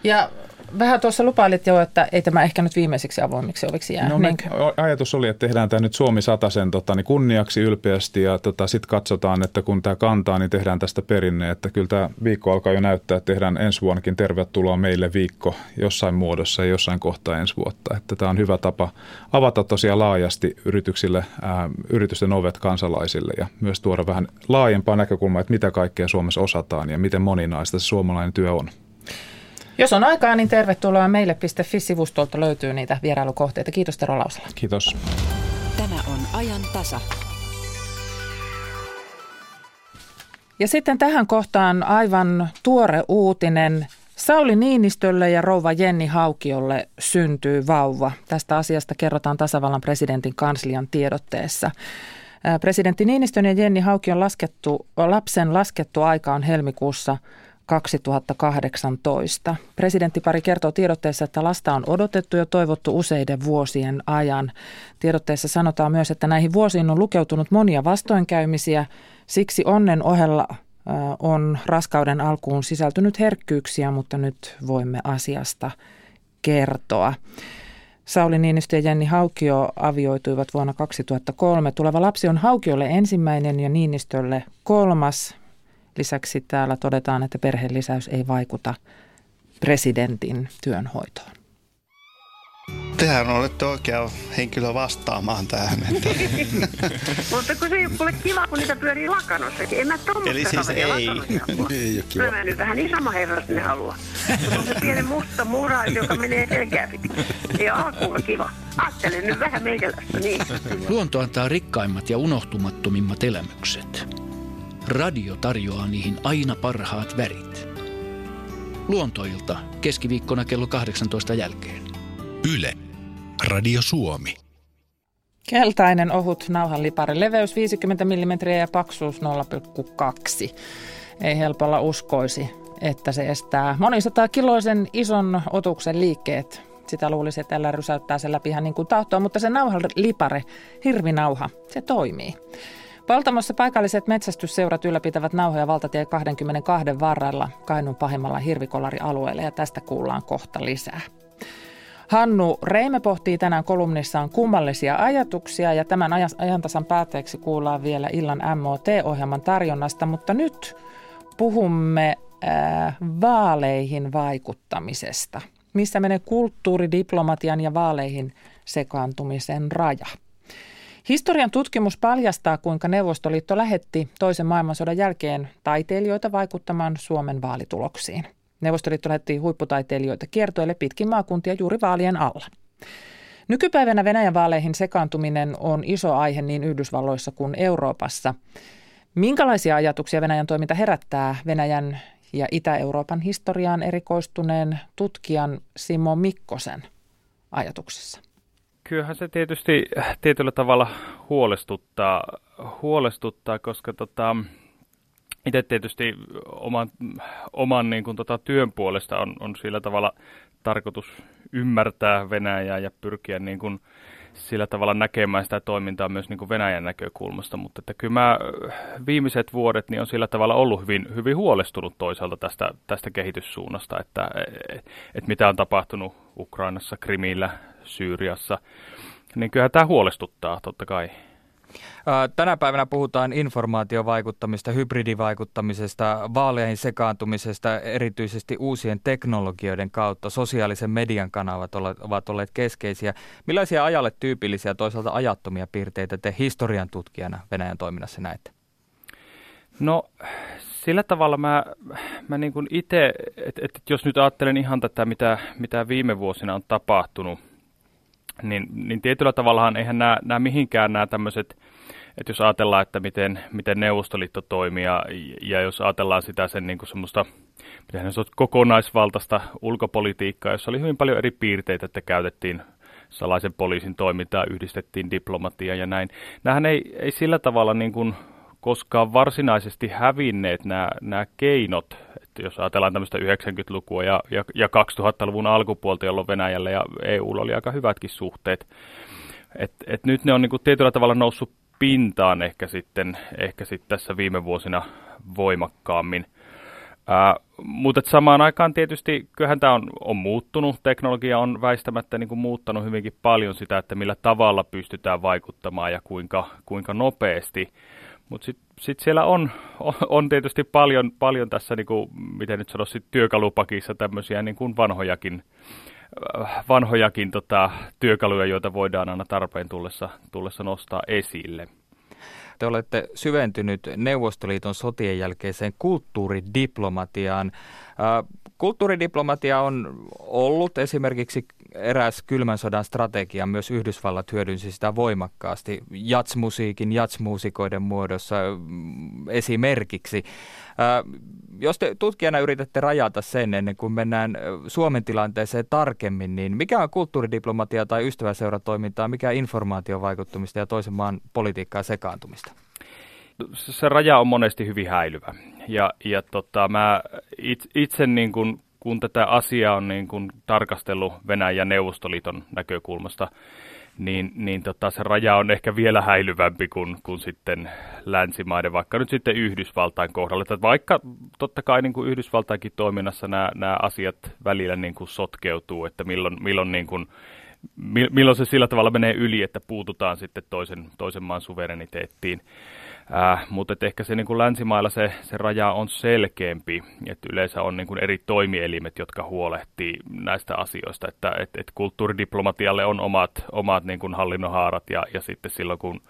Ja vähän tuossa lupailit jo, että ei tämä ehkä nyt viimeiseksi avoimiksi oviksi jää. No, me, ajatus oli, että tehdään tämä nyt Suomi sen tota, niin kunniaksi ylpeästi ja tota, sitten katsotaan, että kun tämä kantaa, niin tehdään tästä perinne. Että kyllä tämä viikko alkaa jo näyttää, että tehdään ensi vuonnakin tervetuloa meille viikko jossain muodossa ja jossain kohtaa ensi vuotta. Että tämä on hyvä tapa avata tosiaan laajasti yrityksille, ää, yritysten ovet kansalaisille ja myös tuoda vähän laajempaa näkökulmaa, että mitä kaikkea Suomessa osataan ja miten moninaista se suomalainen työ on. Jos on aikaa, niin tervetuloa meille.fi-sivustolta löytyy niitä vierailukohteita. Kiitos Tero Lausala. Kiitos. Tämä on ajan tasa. Ja sitten tähän kohtaan aivan tuore uutinen. Sauli Niinistölle ja rouva Jenni Haukiolle syntyy vauva. Tästä asiasta kerrotaan tasavallan presidentin kanslian tiedotteessa. Presidentti Niinistön ja Jenni Haukion laskettu, lapsen laskettu aika on helmikuussa 2018. Presidenttipari kertoo tiedotteessa, että lasta on odotettu ja toivottu useiden vuosien ajan. Tiedotteessa sanotaan myös, että näihin vuosiin on lukeutunut monia vastoinkäymisiä, siksi onnen ohella on raskauden alkuun sisältynyt herkkyyksiä, mutta nyt voimme asiasta kertoa. Sauli Niinistö ja Jenni Haukio avioituivat vuonna 2003. Tuleva lapsi on Haukiolle ensimmäinen ja Niinistölle kolmas. Lisäksi täällä todetaan, että perheen lisäys ei vaikuta presidentin työnhoitoon. Tehän olette oikea henkilö vastaamaan tähän. Että. Mutta kun se ei ole kiva, kun niitä pyörii lakanossakin. En mä Eli siis ei. ei ole kiva. Mä nyt vähän isomma herra sinne halua. Mutta on se pieni musta mura, joka menee selkeä pitkin. Ei alkuun kiva. Ajattelen nyt vähän meikäläistä, niin. Luonto antaa rikkaimmat ja unohtumattomimmat elämykset. Radio tarjoaa niihin aina parhaat värit. Luontoilta keskiviikkona kello 18 jälkeen. Yle. Radio Suomi. Keltainen ohut nauhanlipari, leveys 50 mm ja paksuus 0,2. Ei helpolla uskoisi, että se estää monisata kiloisen ison otuksen liikkeet. Sitä luulisi, että tällä rysäyttää sen läpi ihan niin kuin tahtoo, mutta se nauhanlipare, hirvinauha, se toimii. Valtamossa paikalliset metsästysseurat ylläpitävät nauhoja valtatie 22 varrella Kainuun pahimmalla hirvikolarialueella ja tästä kuullaan kohta lisää. Hannu Reime pohtii tänään kolumnissaan kummallisia ajatuksia ja tämän ajantasan päätteeksi kuullaan vielä illan MOT-ohjelman tarjonnasta, mutta nyt puhumme äh, vaaleihin vaikuttamisesta. Missä menee kulttuuridiplomatian ja vaaleihin sekaantumisen raja? Historian tutkimus paljastaa, kuinka Neuvostoliitto lähetti toisen maailmansodan jälkeen taiteilijoita vaikuttamaan Suomen vaalituloksiin. Neuvostoliitto lähetti huipputaiteilijoita kiertoille pitkin maakuntia juuri vaalien alla. Nykypäivänä Venäjän vaaleihin sekaantuminen on iso aihe niin Yhdysvalloissa kuin Euroopassa. Minkälaisia ajatuksia Venäjän toiminta herättää Venäjän ja Itä-Euroopan historiaan erikoistuneen tutkijan Simo Mikkosen ajatuksessa? Kyllähän se tietysti tietyllä tavalla huolestuttaa, huolestuttaa koska tota, itse tietysti oman, oman niin kuin, tota, työn puolesta on, on sillä tavalla tarkoitus ymmärtää Venäjää ja pyrkiä niin kuin, sillä tavalla näkemään sitä toimintaa myös niin kuin Venäjän näkökulmasta, mutta että kyllä mä viimeiset vuodet niin on sillä tavalla ollut hyvin, hyvin huolestunut toisaalta tästä, tästä kehityssuunnasta, että, että mitä on tapahtunut Ukrainassa, Krimillä, Syyriassa, niin kyllä tämä huolestuttaa totta kai. Tänä päivänä puhutaan informaatiovaikuttamista, hybridivaikuttamisesta, vaaleihin sekaantumisesta, erityisesti uusien teknologioiden kautta. Sosiaalisen median kanavat ovat olleet keskeisiä. Millaisia ajalle tyypillisiä toisaalta ajattomia piirteitä te historian tutkijana Venäjän toiminnassa näette? No sillä tavalla mä, mä niin itse, että et, jos nyt ajattelen ihan tätä, mitä, mitä viime vuosina on tapahtunut, niin, niin tietyllä tavallahan eihän nämä, nämä mihinkään nämä tämmöiset, että jos ajatellaan, että miten, miten Neuvostoliitto toimii ja, ja jos ajatellaan sitä sen niin kuin semmoista miten se kokonaisvaltaista ulkopolitiikkaa, jossa oli hyvin paljon eri piirteitä, että käytettiin salaisen poliisin toimintaa, yhdistettiin diplomatia ja näin. Nämähän ei, ei sillä tavalla niin kuin koskaan varsinaisesti hävinneet nämä, nämä keinot, jos ajatellaan tämmöistä 90-lukua ja, ja, ja 2000-luvun alkupuolta, jolloin Venäjällä ja EUlla oli aika hyvätkin suhteet, et, et nyt ne on niin kuin tietyllä tavalla noussut pintaan ehkä sitten, ehkä sitten tässä viime vuosina voimakkaammin. Ää, mutta samaan aikaan tietysti kyllähän tämä on, on muuttunut. Teknologia on väistämättä niin kuin muuttanut hyvinkin paljon sitä, että millä tavalla pystytään vaikuttamaan ja kuinka, kuinka nopeasti. Mutta sitten sit siellä on, on tietysti paljon, paljon tässä, niin kuin, miten nyt sanoisin, työkalupakissa tämmöisiä niin kuin vanhojakin, vanhojakin tota, työkaluja, joita voidaan aina tarpeen tullessa, tullessa nostaa esille. Te olette syventynyt Neuvostoliiton sotien jälkeiseen kulttuuridiplomatiaan. Kulttuuridiplomatia on ollut esimerkiksi eräs kylmän sodan strategia, myös Yhdysvallat hyödynsi sitä voimakkaasti jatsmusiikin, jatsmuusikoiden muodossa mm, esimerkiksi. Jos te tutkijana yritätte rajata sen ennen kuin mennään Suomen tilanteeseen tarkemmin, niin mikä on kulttuuridiplomatia tai ystäväseuratoimintaa, mikä informaatiovaikuttumista ja toisen maan politiikkaa sekaantumista? Se raja on monesti hyvin häilyvä. Ja, ja tota, mä itse niin kuin, kun tätä asiaa on niin kuin tarkastellut Venäjän ja Neuvostoliiton näkökulmasta, niin, niin tota, se raja on ehkä vielä häilyvämpi kuin, kuin sitten länsimaiden, vaikka nyt sitten Yhdysvaltain kohdalla. Että vaikka totta kai niin kuin Yhdysvaltainkin toiminnassa nämä, nämä asiat välillä niin kuin sotkeutuu, että milloin, milloin, niin kuin, milloin se sillä tavalla menee yli, että puututaan sitten toisen, toisen maan suvereniteettiin. Äh, mutta ehkä se niin kuin länsimailla se, se raja on selkeämpi, että yleensä on niin kuin eri toimielimet, jotka huolehtii näistä asioista, että et, et kulttuuridiplomatialle on omat, omat niin kuin hallinnonhaarat ja, ja sitten silloin kun,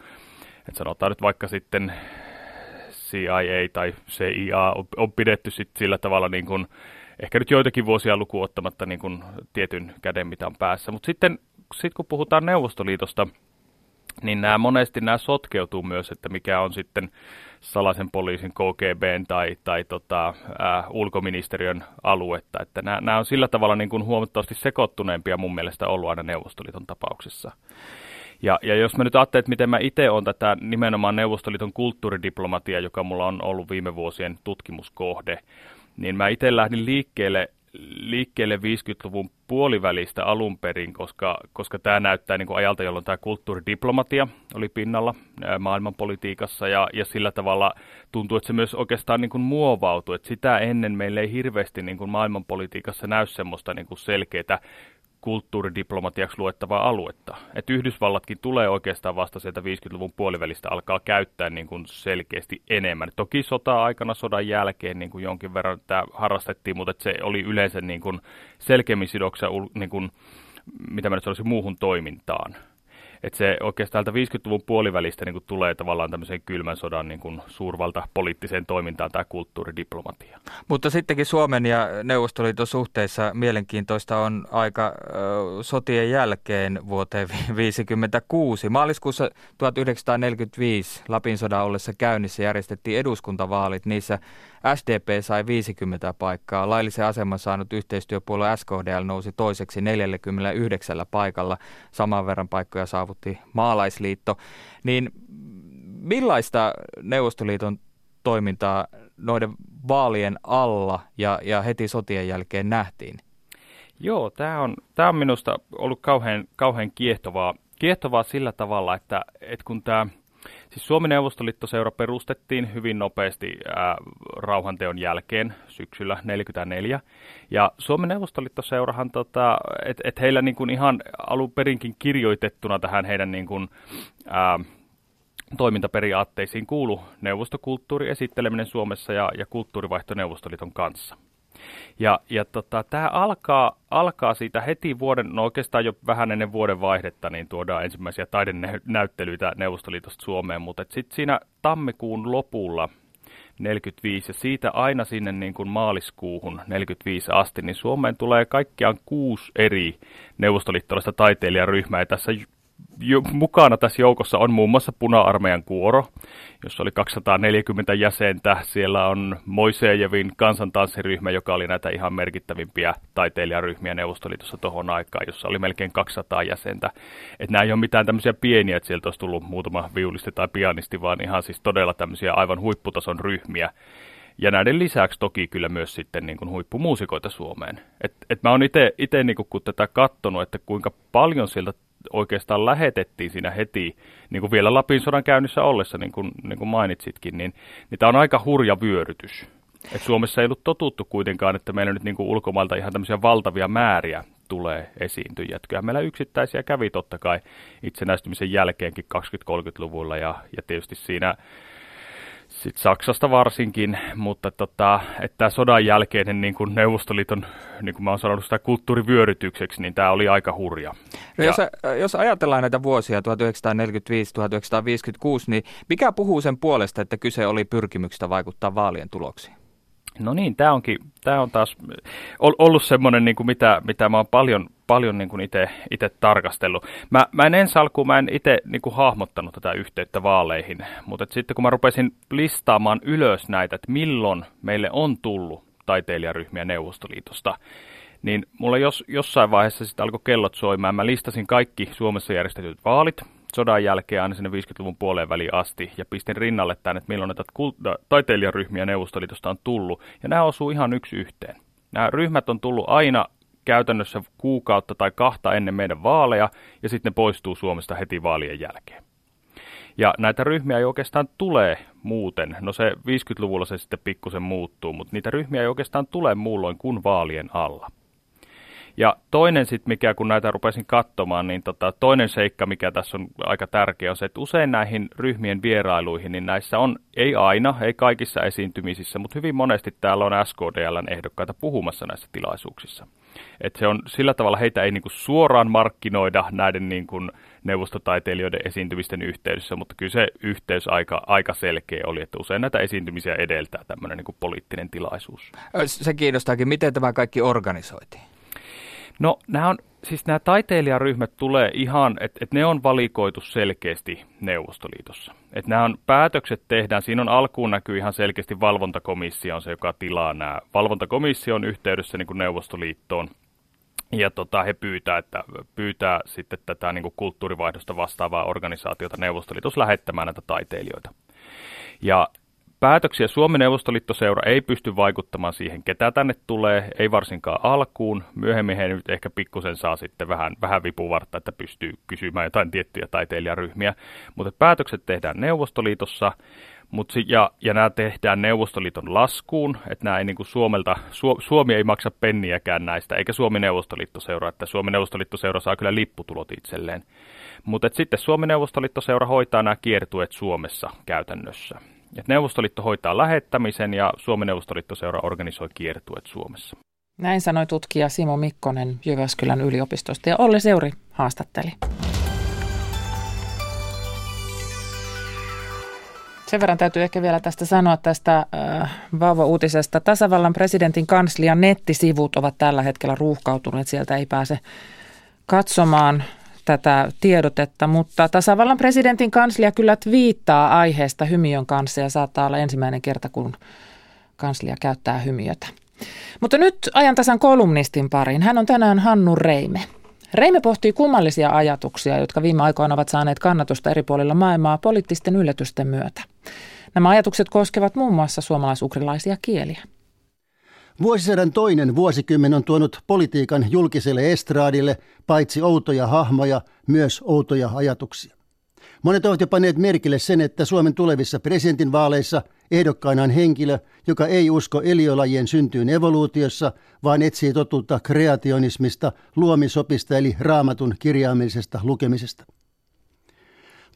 että sanotaan nyt vaikka sitten CIA tai CIA on, on pidetty sit sillä tavalla niin kuin, ehkä nyt joitakin vuosia lukuun ottamatta niin kuin tietyn käden mitä on päässä, mutta sitten sit kun puhutaan Neuvostoliitosta, niin nämä monesti nämä sotkeutuu myös, että mikä on sitten salaisen poliisin KGBn tai, tai tota, ää, ulkoministeriön aluetta. Että nämä, nämä on sillä tavalla niin kuin huomattavasti sekoittuneempia mun mielestä ollut aina Neuvostoliiton tapauksessa. Ja, ja jos mä nyt ajattelen, että miten mä itse olen tätä nimenomaan Neuvostoliiton kulttuuridiplomatia, joka mulla on ollut viime vuosien tutkimuskohde, niin mä itse lähdin liikkeelle liikkeelle 50-luvun puolivälistä alun perin, koska, koska tämä näyttää niin kuin ajalta, jolloin tämä kulttuuridiplomatia oli pinnalla maailmanpolitiikassa ja, ja sillä tavalla tuntuu, että se myös oikeastaan niin kuin muovautui. Että sitä ennen meillä ei hirveästi niin kuin maailmanpolitiikassa näy semmoista niin kuin selkeää kulttuuridiplomatiaksi luettavaa aluetta. Et Yhdysvallatkin tulee oikeastaan vasta sieltä 50-luvun puolivälistä alkaa käyttää niin kuin selkeästi enemmän. Toki sota-aikana, sodan jälkeen niin kuin jonkin verran tämä harrastettiin, mutta se oli yleensä niin kuin selkeämmin sidoksia, niin kuin, mitä mä nyt sanoisin, muuhun toimintaan että se oikeastaan täältä 50-luvun puolivälistä niin kuin tulee tavallaan tämmöiseen kylmän sodan niin kuin suurvalta poliittiseen toimintaan tämä kulttuuridiplomatia. Mutta sittenkin Suomen ja Neuvostoliiton suhteissa mielenkiintoista on aika ö, sotien jälkeen vuoteen 1956. Maaliskuussa 1945 Lapin sodan ollessa käynnissä järjestettiin eduskuntavaalit. Niissä SDP sai 50 paikkaa. Laillisen aseman saanut yhteistyöpuolue SKDL nousi toiseksi 49 paikalla. Saman verran paikkoja saavutti Maalaisliitto. Niin millaista Neuvostoliiton toimintaa noiden vaalien alla ja, ja heti sotien jälkeen nähtiin? Joo, tämä on, tämä on minusta ollut kauhean, kauhean kiehtovaa, kiehtovaa sillä tavalla, että, että kun tämä – Siis Suomen Neuvostoliittoseura perustettiin hyvin nopeasti ää, rauhanteon jälkeen syksyllä 1944. Ja Suomen Neuvostoliittoseurahan, tota, että et heillä niin kuin ihan alun perinkin kirjoitettuna tähän heidän niin kuin, ää, toimintaperiaatteisiin kuulu neuvostokulttuuri esitteleminen Suomessa ja, ja kulttuurivaihto Neuvostoliiton kanssa. Ja, ja tota, tämä alkaa, alkaa siitä heti vuoden, no oikeastaan jo vähän ennen vuoden vaihdetta, niin tuodaan ensimmäisiä taidenäyttelyitä Neuvostoliitosta Suomeen, mutta sitten siinä tammikuun lopulla 45 ja siitä aina sinne niin kuin maaliskuuhun 45 asti, niin Suomeen tulee kaikkiaan kuusi eri neuvostoliittolaista taiteilijaryhmää. Ja tässä jo, mukana tässä joukossa on muun muassa Puna-armeijan kuoro, jossa oli 240 jäsentä. Siellä on Moisejevin kansantanssiryhmä, joka oli näitä ihan merkittävimpiä taiteilijaryhmiä Neuvostoliitossa tuohon aikaan, jossa oli melkein 200 jäsentä. Et nämä ei ole mitään tämmöisiä pieniä, että sieltä olisi tullut muutama viulisti tai pianisti, vaan ihan siis todella tämmöisiä aivan huipputason ryhmiä. Ja näiden lisäksi toki kyllä myös sitten niin kuin huippumuusikoita Suomeen. Et, et mä oon itse niin kun tätä katsonut, että kuinka paljon sieltä oikeastaan lähetettiin siinä heti, niin kuin vielä Lapin sodan käynnissä ollessa, niin kuin, niin kuin mainitsitkin, niin, niin tämä on aika hurja vyörytys. Et Suomessa ei ollut totuttu kuitenkaan, että meillä nyt niin kuin ulkomailta ihan tämmöisiä valtavia määriä tulee esiintyjiä. Kyllä meillä yksittäisiä kävi totta kai itsenäistymisen jälkeenkin 20-30-luvulla ja, ja tietysti siinä sitten Saksasta varsinkin, mutta tota, että sodan jälkeinen niin kuin Neuvostoliiton, niin kuin mä oon sanonut sitä kulttuurivyörytykseksi, niin tämä oli aika hurja. No ja, jos, jos ajatellaan näitä vuosia 1945-1956, niin mikä puhuu sen puolesta, että kyse oli pyrkimyksestä vaikuttaa vaalien tuloksiin? No niin, tämä onkin, tämä on taas ollut semmoinen, niin kuin mitä, mitä mä oon paljon, paljon niin itse tarkastellut. Mä, mä en ensi alkuun, mä en itse niin kuin hahmottanut tätä yhteyttä vaaleihin, mutta sitten kun mä rupesin listaamaan ylös näitä, että milloin meille on tullut taiteilijaryhmiä Neuvostoliitosta, niin mulla jos, jossain vaiheessa sitten alkoi kellot soimaan. Mä listasin kaikki Suomessa järjestetyt vaalit, sodan jälkeen aina sinne 50-luvun puoleen väliin asti ja pistin rinnalle tämän, että milloin näitä kult- taiteilijaryhmiä Neuvostoliitosta on tullut. Ja nämä osuu ihan yksi yhteen. Nämä ryhmät on tullut aina käytännössä kuukautta tai kahta ennen meidän vaaleja ja sitten ne poistuu Suomesta heti vaalien jälkeen. Ja näitä ryhmiä ei oikeastaan tule muuten. No se 50-luvulla se sitten pikkusen muuttuu, mutta niitä ryhmiä ei oikeastaan tule muulloin kuin vaalien alla. Ja toinen sitten, mikä kun näitä rupesin katsomaan, niin tota, toinen seikka, mikä tässä on aika tärkeä, on se, että usein näihin ryhmien vierailuihin, niin näissä on, ei aina, ei kaikissa esiintymisissä, mutta hyvin monesti täällä on SKDLn ehdokkaita puhumassa näissä tilaisuuksissa. Et se on sillä tavalla, heitä ei niinku suoraan markkinoida näiden niinku neuvostotaiteilijoiden esiintymisten yhteydessä, mutta kyllä se yhteys aika, aika selkeä oli, että usein näitä esiintymisiä edeltää tämmöinen niinku poliittinen tilaisuus. Se kiinnostaakin, miten tämä kaikki organisoitiin? No nämä on, siis nämä taiteilijaryhmät tulee ihan, että et ne on valikoitu selkeästi Neuvostoliitossa. Että nämä on, päätökset tehdään, siinä on alkuun näkyy ihan selkeästi valvontakomissio on se, joka tilaa nämä. Valvontakomissio on yhteydessä niin kuin Neuvostoliittoon ja tota, he pyytää, että, pyytää sitten tätä niin kuin kulttuurivaihdosta vastaavaa organisaatiota Neuvostoliitossa lähettämään näitä taiteilijoita. Ja päätöksiä Suomen Neuvostoliittoseura ei pysty vaikuttamaan siihen, ketä tänne tulee, ei varsinkaan alkuun. Myöhemmin he nyt ehkä pikkusen saa sitten vähän, vähän vipuvartta, että pystyy kysymään jotain tiettyjä taiteilijaryhmiä. Mutta päätökset tehdään Neuvostoliitossa, mut ja, ja nämä tehdään Neuvostoliiton laskuun, että nämä ei niin kuin Suomelta, Su- Suomi ei maksa penniäkään näistä, eikä Suomi Neuvostoliittoseura, että Suomi Neuvostoliittoseura saa kyllä lipputulot itselleen. Mutta sitten Suomi Neuvostoliittoseura hoitaa nämä kiertueet Suomessa käytännössä. Et Neuvostoliitto hoitaa lähettämisen ja Suomen Neuvostoliittoseura organisoi kiertueet Suomessa. Näin sanoi tutkija Simo Mikkonen Jyväskylän yliopistosta ja Olli Seuri haastatteli. Sen verran täytyy ehkä vielä tästä sanoa tästä äh, vauva-uutisesta. Tasavallan presidentin kanslian nettisivut ovat tällä hetkellä ruuhkautuneet. Sieltä ei pääse katsomaan tätä tiedotetta, mutta tasavallan presidentin kanslia kyllä viittaa aiheesta hymiön kanssa ja saattaa olla ensimmäinen kerta, kun kanslia käyttää hymiötä. Mutta nyt ajantasan kolumnistin pariin. Hän on tänään Hannu Reime. Reime pohtii kummallisia ajatuksia, jotka viime aikoina ovat saaneet kannatusta eri puolilla maailmaa poliittisten yllätysten myötä. Nämä ajatukset koskevat muun muassa suomalaisukrilaisia kieliä. Vuosisadan toinen vuosikymmen on tuonut politiikan julkiselle estraadille paitsi outoja hahmoja, myös outoja ajatuksia. Monet ovat jo panneet merkille sen, että Suomen tulevissa presidentinvaaleissa ehdokkaana on henkilö, joka ei usko eliölajien syntyyn evoluutiossa, vaan etsii totuutta kreationismista, luomisopista eli raamatun kirjaamisesta lukemisesta.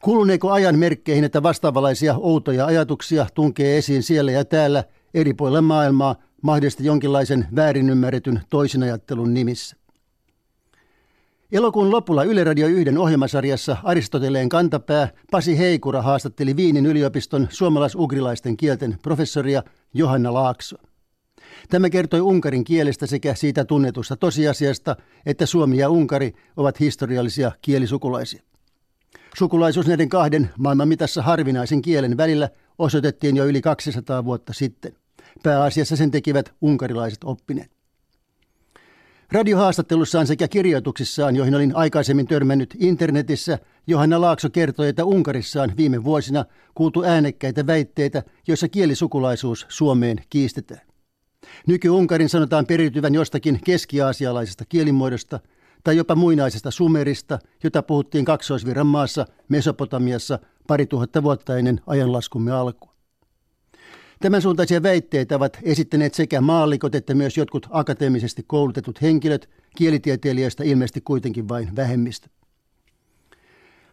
Kuluneeko ajan merkkeihin, että vastaavanlaisia outoja ajatuksia tunkee esiin siellä ja täällä eri puolilla maailmaa mahdollisesti jonkinlaisen väärinymmärretyn toisinajattelun nimissä. Elokuun lopulla Yle Radio 1 ohjelmasarjassa Aristoteleen kantapää Pasi Heikura haastatteli Viinin yliopiston suomalais-ugrilaisten kielten professoria Johanna Laaksoa. Tämä kertoi unkarin kielestä sekä siitä tunnetusta tosiasiasta, että Suomi ja Unkari ovat historiallisia kielisukulaisia. Sukulaisuus näiden kahden maailman mitassa harvinaisen kielen välillä osoitettiin jo yli 200 vuotta sitten. Pääasiassa sen tekivät unkarilaiset oppineet. Radiohaastattelussaan sekä kirjoituksissaan, joihin olin aikaisemmin törmännyt internetissä, Johanna Laakso kertoi, että Unkarissa on viime vuosina kuultu äänekkäitä väitteitä, joissa kielisukulaisuus Suomeen kiistetään. Nyky-Unkarin sanotaan periytyvän jostakin keskiaasialaisesta kielimuodosta tai jopa muinaisesta sumerista, jota puhuttiin kaksoisvirran maassa Mesopotamiassa pari tuhatta vuotta ennen ajanlaskumme alkua. Tämän suuntaisia väitteitä ovat esittäneet sekä maallikot että myös jotkut akateemisesti koulutetut henkilöt, kielitieteilijöistä ilmeisesti kuitenkin vain vähemmistö.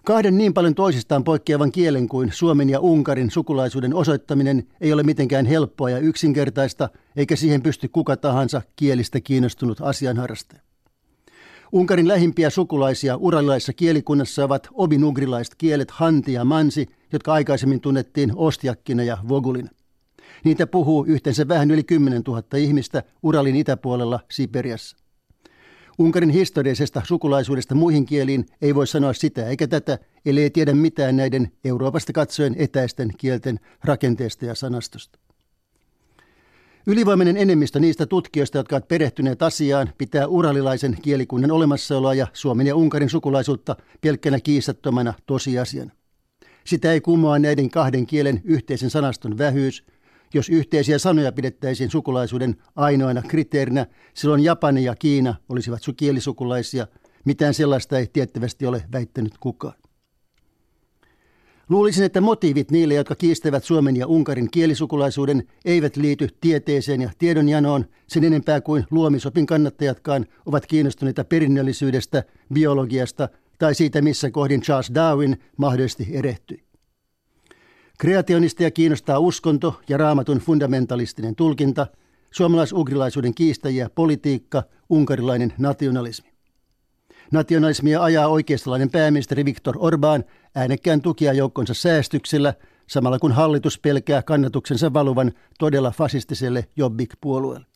Kahden niin paljon toisistaan poikkeavan kielen kuin suomen ja unkarin sukulaisuuden osoittaminen ei ole mitenkään helppoa ja yksinkertaista, eikä siihen pysty kuka tahansa kielistä kiinnostunut asianharrastaja. Unkarin lähimpiä sukulaisia uralilaisessa kielikunnassa ovat obinugrilaiset kielet hanti ja mansi, jotka aikaisemmin tunnettiin ostjakkina ja vogulina. Niitä puhuu yhteensä vähän yli 10 000 ihmistä Uralin itäpuolella Siperiassa. Unkarin historiallisesta sukulaisuudesta muihin kieliin ei voi sanoa sitä eikä tätä, ellei tiedä mitään näiden Euroopasta katsoen etäisten kielten rakenteesta ja sanastosta. Ylivoimainen enemmistö niistä tutkijoista, jotka ovat perehtyneet asiaan, pitää uralilaisen kielikunnan olemassaoloa ja Suomen ja Unkarin sukulaisuutta pelkkänä kiistattomana tosiasiana. Sitä ei kumoa näiden kahden kielen yhteisen sanaston vähyys – jos yhteisiä sanoja pidettäisiin sukulaisuuden ainoana kriteerinä, silloin Japani ja Kiina olisivat kielisukulaisia. Mitään sellaista ei tiettävästi ole väittänyt kukaan. Luulisin, että motiivit niille, jotka kiistävät Suomen ja Unkarin kielisukulaisuuden, eivät liity tieteeseen ja tiedonjanoon sen enempää kuin luomisopin kannattajatkaan ovat kiinnostuneita perinnöllisyydestä, biologiasta tai siitä, missä kohdin Charles Darwin mahdollisesti erehtyi. Kreationisteja kiinnostaa uskonto ja raamatun fundamentalistinen tulkinta, suomalais-ugrilaisuuden kiistäjiä politiikka, unkarilainen nationalismi. Nationalismia ajaa oikeistolainen pääministeri Viktor Orbán äänekkään tukia joukkonsa säästyksellä, samalla kun hallitus pelkää kannatuksensa valuvan todella fasistiselle Jobbik-puolueelle.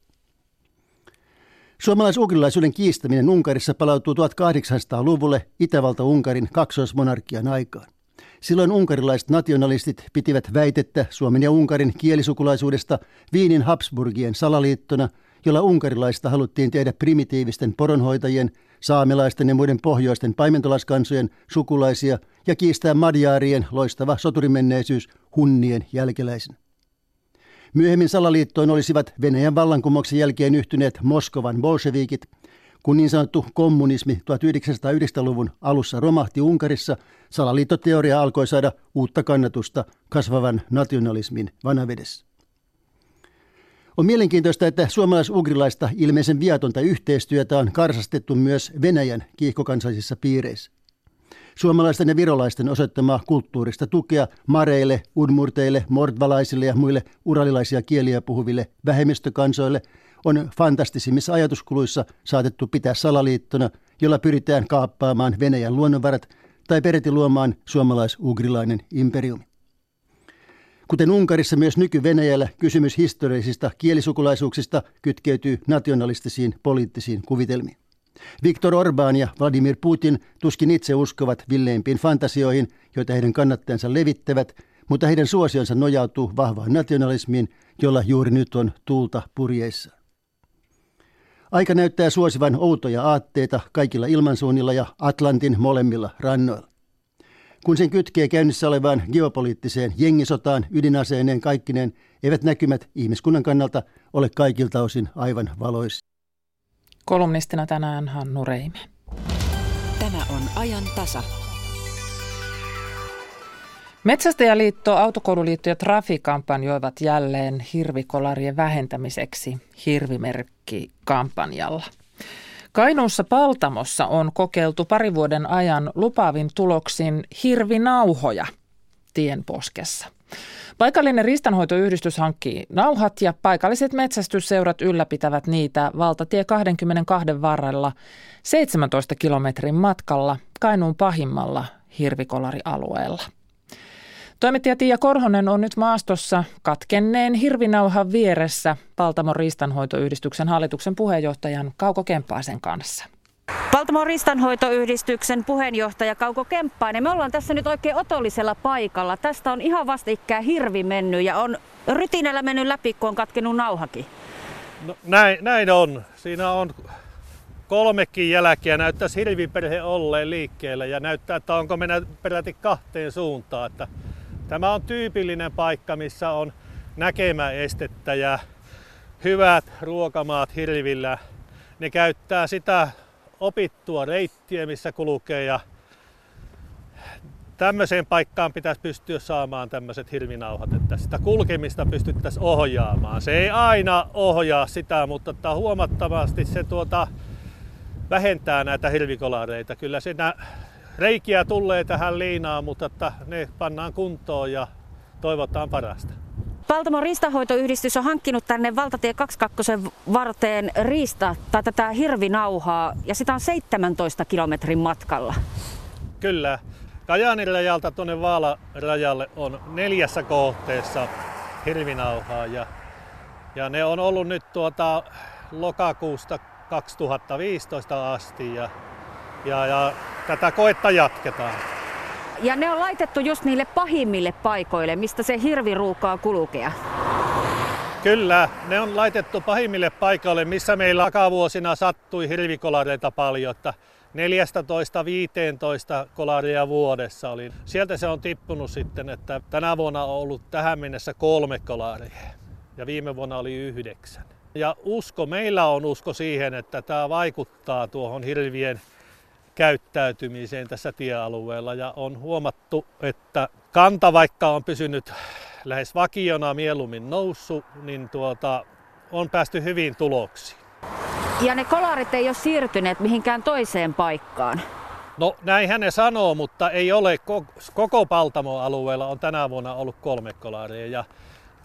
Suomalais-ugrilaisuuden kiistäminen Unkarissa palautuu 1800-luvulle Itävalta-Unkarin kaksoismonarkian aikaan. Silloin unkarilaiset nationalistit pitivät väitettä Suomen ja Unkarin kielisukulaisuudesta Viinin Habsburgien salaliittona, jolla unkarilaista haluttiin tehdä primitiivisten poronhoitajien, saamelaisten ja muiden pohjoisten paimentolaskansojen sukulaisia ja kiistää madjaarien loistava soturimenneisyys hunnien jälkeläisin. Myöhemmin salaliittoon olisivat Venäjän vallankumouksen jälkeen yhtyneet Moskovan bolshevikit – kun niin sanottu kommunismi 1990-luvun alussa romahti Unkarissa, salaliittoteoria alkoi saada uutta kannatusta kasvavan nationalismin vanavedessä. On mielenkiintoista, että suomalais-ugrilaista ilmeisen viatonta yhteistyötä on karsastettu myös Venäjän kiihkokansallisissa piireissä. Suomalaisten ja virolaisten osoittamaa kulttuurista tukea mareille, udmurteille, mordvalaisille ja muille uralilaisia kieliä puhuville vähemmistökansoille – on fantastisimmissa ajatuskuluissa saatettu pitää salaliittona, jolla pyritään kaappaamaan Venäjän luonnonvarat tai peräti luomaan suomalais-ugrilainen imperiumi. Kuten Unkarissa myös nyky-Venäjällä kysymys historiallisista kielisukulaisuuksista kytkeytyy nationalistisiin poliittisiin kuvitelmiin. Viktor Orbán ja Vladimir Putin tuskin itse uskovat villeimpiin fantasioihin, joita heidän kannattajansa levittävät, mutta heidän suosionsa nojautuu vahvaan nationalismiin, jolla juuri nyt on tuulta purjeissa. Aika näyttää suosivan outoja aatteita kaikilla ilmansuunnilla ja Atlantin molemmilla rannoilla. Kun sen kytkee käynnissä olevaan geopoliittiseen jengisotaan ydinaseineen kaikkineen, eivät näkymät ihmiskunnan kannalta ole kaikilta osin aivan valoisia. Kolumnistina tänään Hannu Reime. Tämä on ajan tasa. Metsästäjäliitto, Autokoululiitto ja Trafi kampanjoivat jälleen hirvikolarien vähentämiseksi hirvimerkkikampanjalla. Kainuussa Paltamossa on kokeiltu pari vuoden ajan lupaavin tuloksin hirvinauhoja tienposkessa. Paikallinen ristanhoitoyhdistys hankkii nauhat ja paikalliset metsästysseurat ylläpitävät niitä valtatie 22 varrella 17 kilometrin matkalla Kainuun pahimmalla hirvikolarialueella. Toimittaja Tiia Korhonen on nyt maastossa katkenneen hirvinauhan vieressä Paltamon riistanhoitoyhdistyksen hallituksen puheenjohtajan Kauko Kemppaisen kanssa. Paltamon ristanhoitoyhdistyksen puheenjohtaja Kauko Kemppainen. Me ollaan tässä nyt oikein otollisella paikalla. Tästä on ihan vastikään hirvi mennyt ja on rytinällä mennyt läpi, kun on katkenut nauhakin. No, näin, näin on. Siinä on kolmekin jälkeä näyttäisi hirviperhe olleen liikkeellä ja näyttää, että onko mennä peräti kahteen suuntaan. Että Tämä on tyypillinen paikka, missä on näkemäestettä ja hyvät ruokamaat hirvillä. Ne käyttää sitä opittua reittiä, missä kulkee ja tämmöiseen paikkaan pitäisi pystyä saamaan tämmöiset hirvinauhat, että sitä kulkemista pystyttäisiin ohjaamaan. Se ei aina ohjaa sitä, mutta että huomattavasti se tuota, vähentää näitä hirvikolareita. Kyllä siinä reikiä tulee tähän liinaan, mutta että ne pannaan kuntoon ja toivotaan parasta. Paltamon riistahoitoyhdistys on hankkinut tänne valtatie 22 varteen riista tai tätä hirvinauhaa ja sitä on 17 kilometrin matkalla. Kyllä. Kajaanin rajalta tuonne Vaala-rajalle on neljässä kohteessa hirvinauhaa ja, ja ne on ollut nyt tuota lokakuusta 2015 asti ja, ja, ja tätä koetta jatketaan. Ja ne on laitettu just niille pahimmille paikoille, mistä se hirvi ruukaa kulkea. Kyllä, ne on laitettu pahimmille paikoille, missä meillä takavuosina sattui hirvikolareita paljon. Että 14-15 kolaria vuodessa oli. Sieltä se on tippunut sitten, että tänä vuonna on ollut tähän mennessä kolme kolaria ja viime vuonna oli yhdeksän. Ja usko, meillä on usko siihen, että tämä vaikuttaa tuohon hirvien käyttäytymiseen tässä tiealueella ja on huomattu, että kanta vaikka on pysynyt lähes vakiona mieluummin noussut, niin tuota, on päästy hyvin tuloksiin. Ja ne kolarit ei ole siirtyneet mihinkään toiseen paikkaan. No näinhän ne sanoo, mutta ei ole. Koko Paltamo-alueella on tänä vuonna ollut kolme kolaria. Ja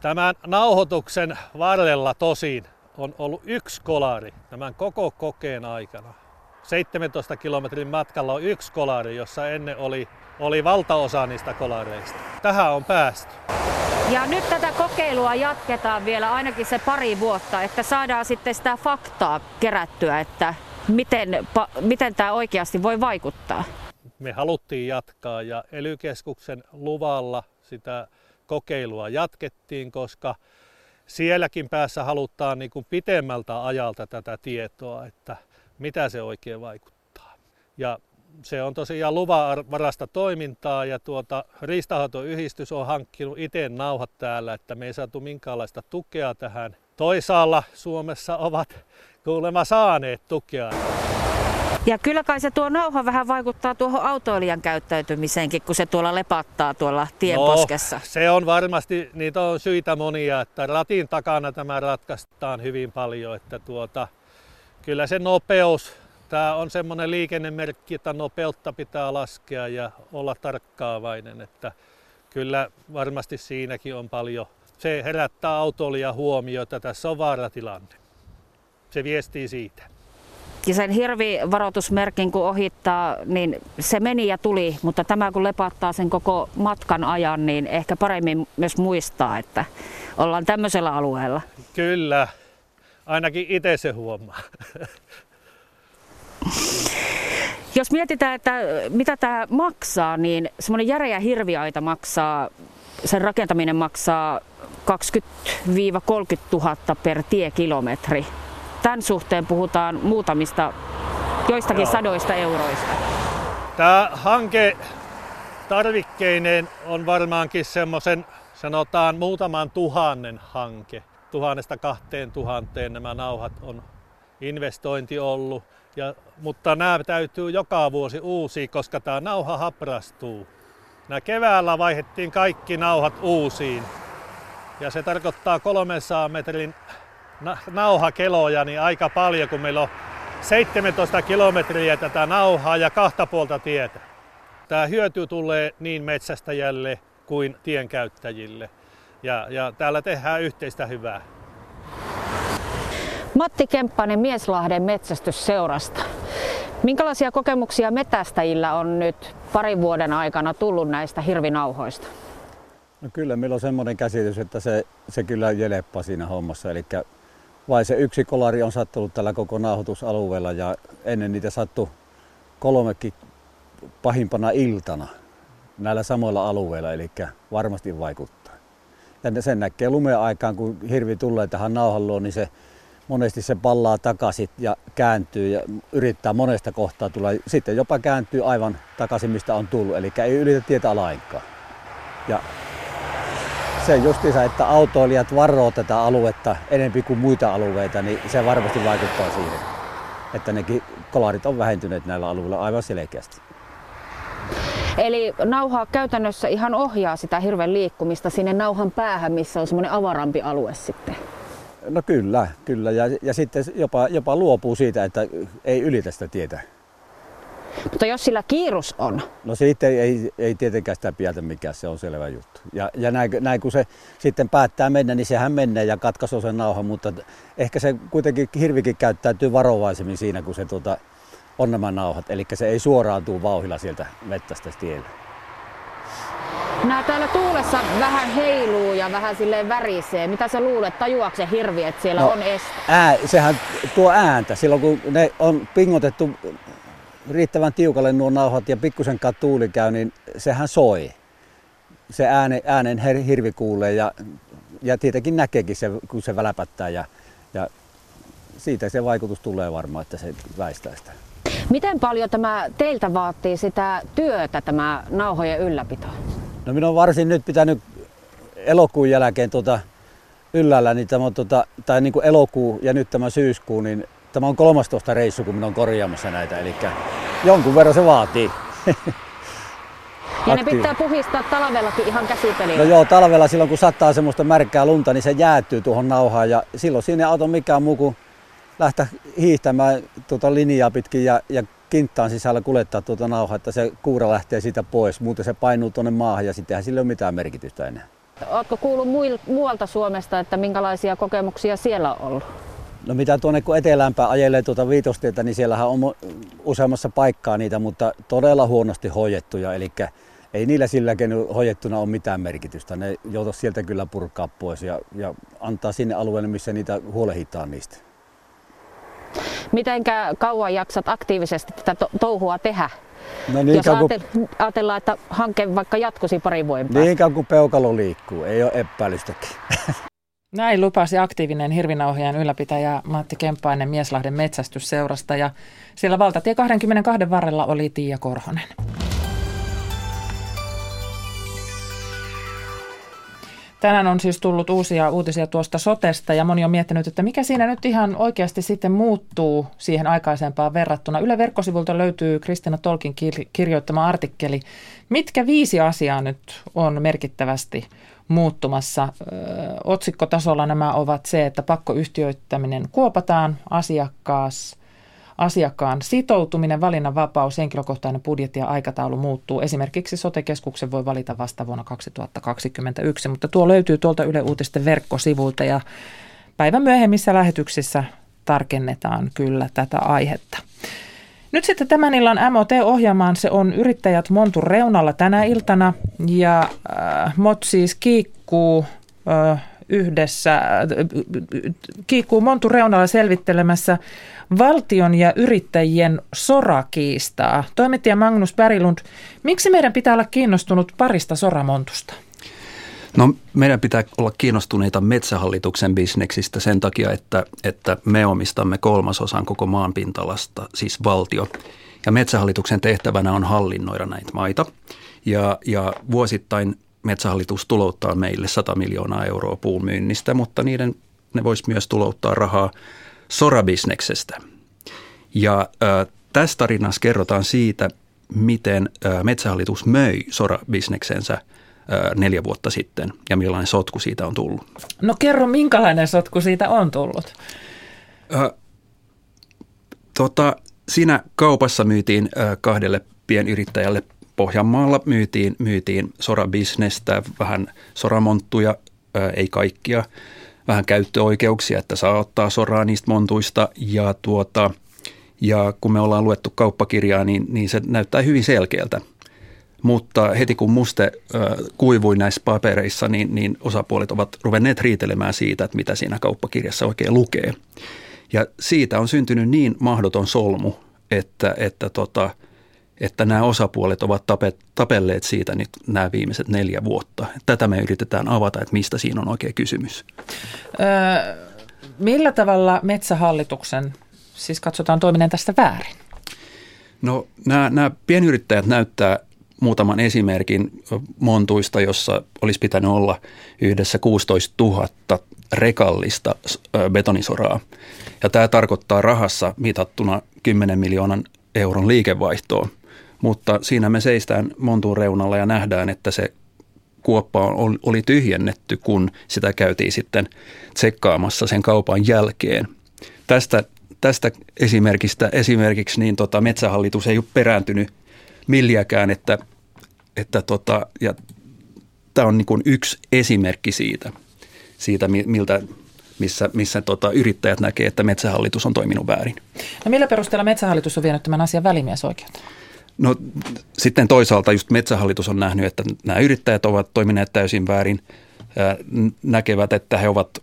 tämän nauhoituksen varrella tosin on ollut yksi kolari tämän koko kokeen aikana. 17 kilometrin matkalla on yksi kolari, jossa ennen oli, oli valtaosa niistä kolareista. Tähän on päästy. Ja nyt tätä kokeilua jatketaan vielä ainakin se pari vuotta, että saadaan sitten sitä faktaa kerättyä, että miten, miten tämä oikeasti voi vaikuttaa. Me haluttiin jatkaa ja ely luvalla sitä kokeilua jatkettiin, koska sielläkin päässä halutaan niin kuin pitemmältä ajalta tätä tietoa, että mitä se oikein vaikuttaa. Ja se on tosiaan luvanvarasta toimintaa ja tuota, riistahoitoyhdistys on hankkinut itse nauhat täällä, että me ei saatu minkäänlaista tukea tähän. Toisaalla Suomessa ovat kuulemma saaneet tukea. Ja kyllä kai se tuo nauha vähän vaikuttaa tuohon autoilijan käyttäytymiseenkin, kun se tuolla lepattaa tuolla tienposkessa. No, se on varmasti, niitä on syitä monia, että ratin takana tämä ratkaistaan hyvin paljon, että tuota, kyllä se nopeus Tämä on semmoinen liikennemerkki, että nopeutta pitää laskea ja olla tarkkaavainen, että kyllä varmasti siinäkin on paljon. Se herättää autolia huomiota, tässä on vaaratilanne. Se viestii siitä. Ja sen hirvivaroitusmerkin kun ohittaa, niin se meni ja tuli, mutta tämä kun lepattaa sen koko matkan ajan, niin ehkä paremmin myös muistaa, että ollaan tämmöisellä alueella. Kyllä, ainakin itse se huomaa. Jos mietitään, että mitä tämä maksaa, niin semmoinen järeä hirviaita maksaa, sen rakentaminen maksaa 20-30 000 per tiekilometri. Tämän suhteen puhutaan muutamista, joistakin Joo. sadoista euroista. Tämä hanke tarvikkeineen on varmaankin semmoisen, sanotaan muutaman tuhannen hanke. Tuhannesta kahteen tuhanteen nämä nauhat on investointi ollut. Ja, mutta nämä täytyy joka vuosi uusi, koska tämä nauha haprastuu. Nämä keväällä vaihdettiin kaikki nauhat uusiin. Ja se tarkoittaa 300 metrin nauhakeloja niin aika paljon, kun meillä on 17 kilometriä tätä nauhaa ja kahta puolta tietä. Tämä hyöty tulee niin metsästäjälle kuin tienkäyttäjille. Ja, ja täällä tehdään yhteistä hyvää. Matti Kemppanen Mieslahden metsästysseurasta. Minkälaisia kokemuksia metästäjillä on nyt parin vuoden aikana tullut näistä hirvinauhoista? No kyllä meillä on semmoinen käsitys, että se, se kyllä jeleppaa siinä hommassa. Eli vai se yksi kolari on sattunut tällä koko nauhoitusalueella ja ennen niitä sattui kolmekin pahimpana iltana näillä samoilla alueilla, eli varmasti vaikuttaa. Ja sen näkee lumeen aikaan, kun hirvi tulee tähän nauhan luo, niin se monesti se pallaa takaisin ja kääntyy ja yrittää monesta kohtaa tulla. Sitten jopa kääntyy aivan takaisin, mistä on tullut, eli ei ylitä tietä lainkaan. Ja se justiinsa, että autoilijat varoo tätä aluetta enempi kuin muita alueita, niin se varmasti vaikuttaa siihen, että nekin kolarit on vähentyneet näillä alueilla aivan selkeästi. Eli nauha käytännössä ihan ohjaa sitä hirven liikkumista sinne nauhan päähän, missä on semmoinen avarampi alue sitten. No kyllä, kyllä. Ja, ja sitten jopa, jopa luopuu siitä, että ei ylitä sitä tietä. Mutta jos sillä kiirus on? No siitä ei, ei, ei tietenkään sitä piätä mikään, se on selvä juttu. Ja, ja näin, näin, kun se sitten päättää mennä, niin sehän menee ja katkaisee sen nauhan, mutta ehkä se kuitenkin hirvikin käyttäytyy varovaisemmin siinä, kun se tuota, on nämä nauhat. Eli se ei suoraan tuu vauhilla sieltä mettästä tielle. Nämä täällä tuulessa vähän heiluu ja vähän silleen värisee. Mitä sä luulet, tajuaako se hirvi, että siellä no, on este? Ää, sehän tuo ääntä. Silloin kun ne on pingotettu riittävän tiukalle nuo nauhat ja pikkusenkaan tuuli käy, niin sehän soi. Se ääne, äänen hirvi kuulee ja, ja tietenkin näkeekin se, kun se väläpättää ja, ja siitä se vaikutus tulee varmaan, että se väistää sitä. Miten paljon tämä teiltä vaatii sitä työtä, tämä nauhojen ylläpito? No minun on varsin nyt pitänyt elokuun jälkeen tuota yllällä, niin tämä on tuota, tai niin kuin elokuu ja nyt tämä syyskuu, niin tämä on 13 reissu, kun minä olen korjaamassa näitä, eli jonkun verran se vaatii. Ja ne pitää puhistaa talvellakin ihan käsipeliä. No joo, talvella silloin kun sattaa semmoista märkää lunta, niin se jäätyy tuohon nauhaan ja silloin siinä ei auta mikään muu kuin lähteä hiihtämään tuota linjaa pitkin ja, ja kinttaan sisällä kuljettaa tuota nauhaa, että se kuura lähtee siitä pois. Muuten se painuu tuonne maahan ja sittenhän sillä ei ole mitään merkitystä enää. Oletko kuullut muualta Suomesta, että minkälaisia kokemuksia siellä on ollut? No mitä tuonne kun etelämpää ajelee tuota viitostietä, niin siellähän on useammassa paikkaa niitä, mutta todella huonosti hoidettuja. Eli ei niillä silläkin hoidettuna ole mitään merkitystä. Ne joutuu sieltä kyllä purkaa pois ja, ja antaa sinne alueelle, missä niitä huolehditaan niistä. Mitenkä kauan jaksat aktiivisesti tätä to- touhua tehdä? No niin Jos kun... ajatellaan, että hanke vaikka jatkuisi pari vuoden päästä. Niin kauan kuin peukalo liikkuu, ei ole epäilystäkin. Näin lupasi aktiivinen hirvinauhien ylläpitäjä Matti Kemppainen Mieslahden metsästysseurasta ja siellä valtatie 22 varrella oli Tiia Korhonen. Tänään on siis tullut uusia uutisia tuosta sotesta ja moni on miettinyt, että mikä siinä nyt ihan oikeasti sitten muuttuu siihen aikaisempaan verrattuna. Yle verkkosivulta löytyy Kristina Tolkin kirjoittama artikkeli. Mitkä viisi asiaa nyt on merkittävästi muuttumassa? Otsikkotasolla nämä ovat se, että pakkoyhtiöittäminen kuopataan, asiakkaas – asiakkaan sitoutuminen, valinnanvapaus, henkilökohtainen budjetti ja aikataulu muuttuu. Esimerkiksi sote-keskuksen voi valita vasta vuonna 2021, mutta tuo löytyy tuolta Yle Uutisten verkkosivulta ja päivän myöhemmissä lähetyksissä tarkennetaan kyllä tätä aihetta. Nyt sitten tämän illan MOT-ohjelmaan se on Yrittäjät Montun reunalla tänä iltana ja äh, MOT siis kiikkuu äh, yhdessä, kiikkuu Montun reunalla selvittelemässä valtion ja yrittäjien sorakiistaa. Toimittaja Magnus Pärilund, miksi meidän pitää olla kiinnostunut parista soramontusta? No meidän pitää olla kiinnostuneita metsähallituksen bisneksistä sen takia, että, että me omistamme kolmasosan koko maanpintalasta, siis valtio. Ja metsähallituksen tehtävänä on hallinnoida näitä maita. Ja, ja vuosittain metsähallitus tulouttaa meille 100 miljoonaa euroa puun myynnistä, mutta niiden, ne voisi myös tulouttaa rahaa sorabisneksestä. Ja äh, tässä tarinassa kerrotaan siitä, miten äh, Metsähallitus möi sorabisneksensä äh, neljä vuotta sitten ja millainen sotku siitä on tullut. No kerro, minkälainen sotku siitä on tullut? Äh, tota, siinä kaupassa myytiin äh, kahdelle pienyrittäjälle Pohjanmaalla myytiin, myytiin sorabisnestä, vähän soramonttuja, ei kaikkia – vähän käyttöoikeuksia, että saa ottaa soraa niistä montuista ja tuota, ja kun me ollaan luettu kauppakirjaa, niin, niin se näyttää hyvin selkeältä. Mutta heti kun muste kuivui näissä papereissa, niin, niin osapuolet ovat ruvenneet riitelemään siitä, että mitä siinä kauppakirjassa oikein lukee. Ja siitä on syntynyt niin mahdoton solmu, että, että tota, että nämä osapuolet ovat tapelleet siitä nyt nämä viimeiset neljä vuotta. Tätä me yritetään avata, että mistä siinä on oikein kysymys. Öö, millä tavalla metsähallituksen, siis katsotaan toiminen tästä väärin? No nämä, nämä pienyrittäjät näyttää muutaman esimerkin montuista, jossa olisi pitänyt olla yhdessä 16 000 rekallista betonisoraa. Ja tämä tarkoittaa rahassa mitattuna 10 miljoonan euron liikevaihtoa Mutta siinä me seistään Montuun reunalla ja nähdään, että se kuoppa oli tyhjennetty, kun sitä käytiin sitten tsekkaamassa sen kaupan jälkeen. Tästä, tästä esimerkistä esimerkiksi niin tota, metsähallitus ei ole perääntynyt milliäkään, että, että tota, ja tämä on niin yksi esimerkki siitä, siitä miltä, missä, missä tota, yrittäjät näkee, että metsähallitus on toiminut väärin. No millä perusteella metsähallitus on vienyt tämän asian välimiesoikeuteen? No sitten toisaalta just metsähallitus on nähnyt, että nämä yrittäjät ovat toimineet täysin väärin, näkevät, että he ovat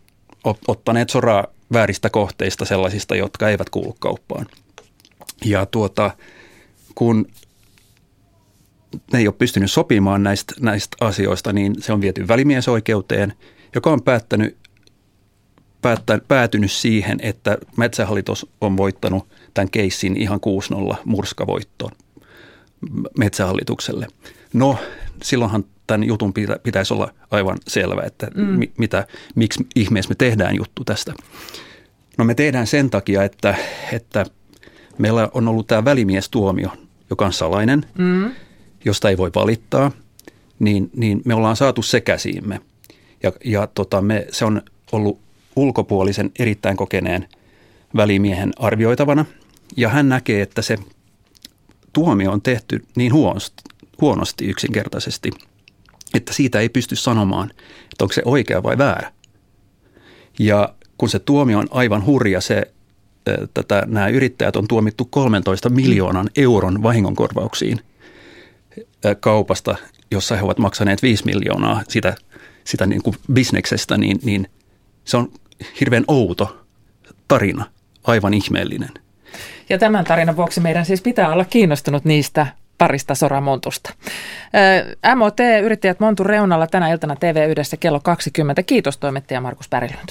ottaneet soraa vääristä kohteista sellaisista, jotka eivät kuulu kauppaan. Ja tuota, kun ne ei ole pystynyt sopimaan näistä, näistä asioista, niin se on viety välimiesoikeuteen, joka on päättänyt, päättä, päätynyt siihen, että Metsähallitus on voittanut tämän keissin ihan 6-0 murskavoittoon Metsähallitukselle. No, silloinhan tämän jutun pitäisi olla aivan selvä, että mm. mitä, miksi ihmeessä me tehdään juttu tästä. No me tehdään sen takia, että, että meillä on ollut tämä välimiestuomio, joka on salainen, mm. josta ei voi valittaa, niin, niin me ollaan saatu se käsiimme. Ja, ja tota, me, se on ollut ulkopuolisen erittäin kokeneen välimiehen arvioitavana, ja hän näkee, että se tuomio on tehty niin huonosti, huonosti yksinkertaisesti, että siitä ei pysty sanomaan, että onko se oikea vai väärä. Ja kun se tuomio on aivan hurja, se, tätä, nämä yrittäjät on tuomittu 13 miljoonan euron vahingonkorvauksiin kaupasta, jossa he ovat maksaneet 5 miljoonaa sitä, sitä niin kuin bisneksestä, niin, niin se on hirveän outo tarina, aivan ihmeellinen. Ja tämän tarinan vuoksi meidän siis pitää olla kiinnostunut niistä parista soramontusta. MOT-yrittäjät Montu reunalla tänä iltana TV yhdessä kello 20. Kiitos toimittaja Markus Pärilund.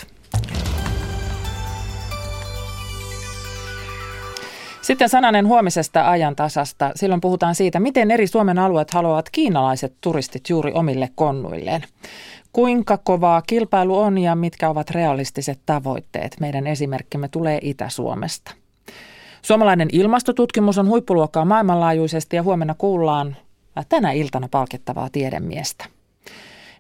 Sitten sananen huomisesta ajantasasta. Silloin puhutaan siitä, miten eri Suomen alueet haluavat kiinalaiset turistit juuri omille konnuilleen. Kuinka kovaa kilpailu on ja mitkä ovat realistiset tavoitteet? Meidän esimerkkimme tulee Itä-Suomesta. Suomalainen ilmastotutkimus on huippuluokkaa maailmanlaajuisesti ja huomenna kuullaan tänä iltana palkittavaa tiedemiestä.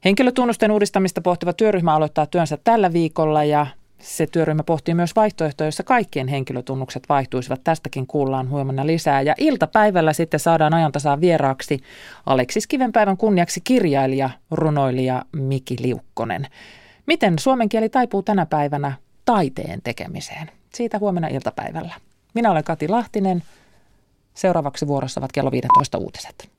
Henkilötunnusten uudistamista pohtiva työryhmä aloittaa työnsä tällä viikolla ja se työryhmä pohtii myös vaihtoehtoja, joissa kaikkien henkilötunnukset vaihtuisivat. Tästäkin kuullaan huomenna lisää. Ja iltapäivällä sitten saadaan ajantasaan vieraaksi Aleksis Kivenpäivän kunniaksi kirjailija, runoilija Miki Liukkonen. Miten suomen kieli taipuu tänä päivänä taiteen tekemiseen? Siitä huomenna iltapäivällä. Minä olen Kati Lahtinen. Seuraavaksi vuorossa ovat kello 15 uutiset.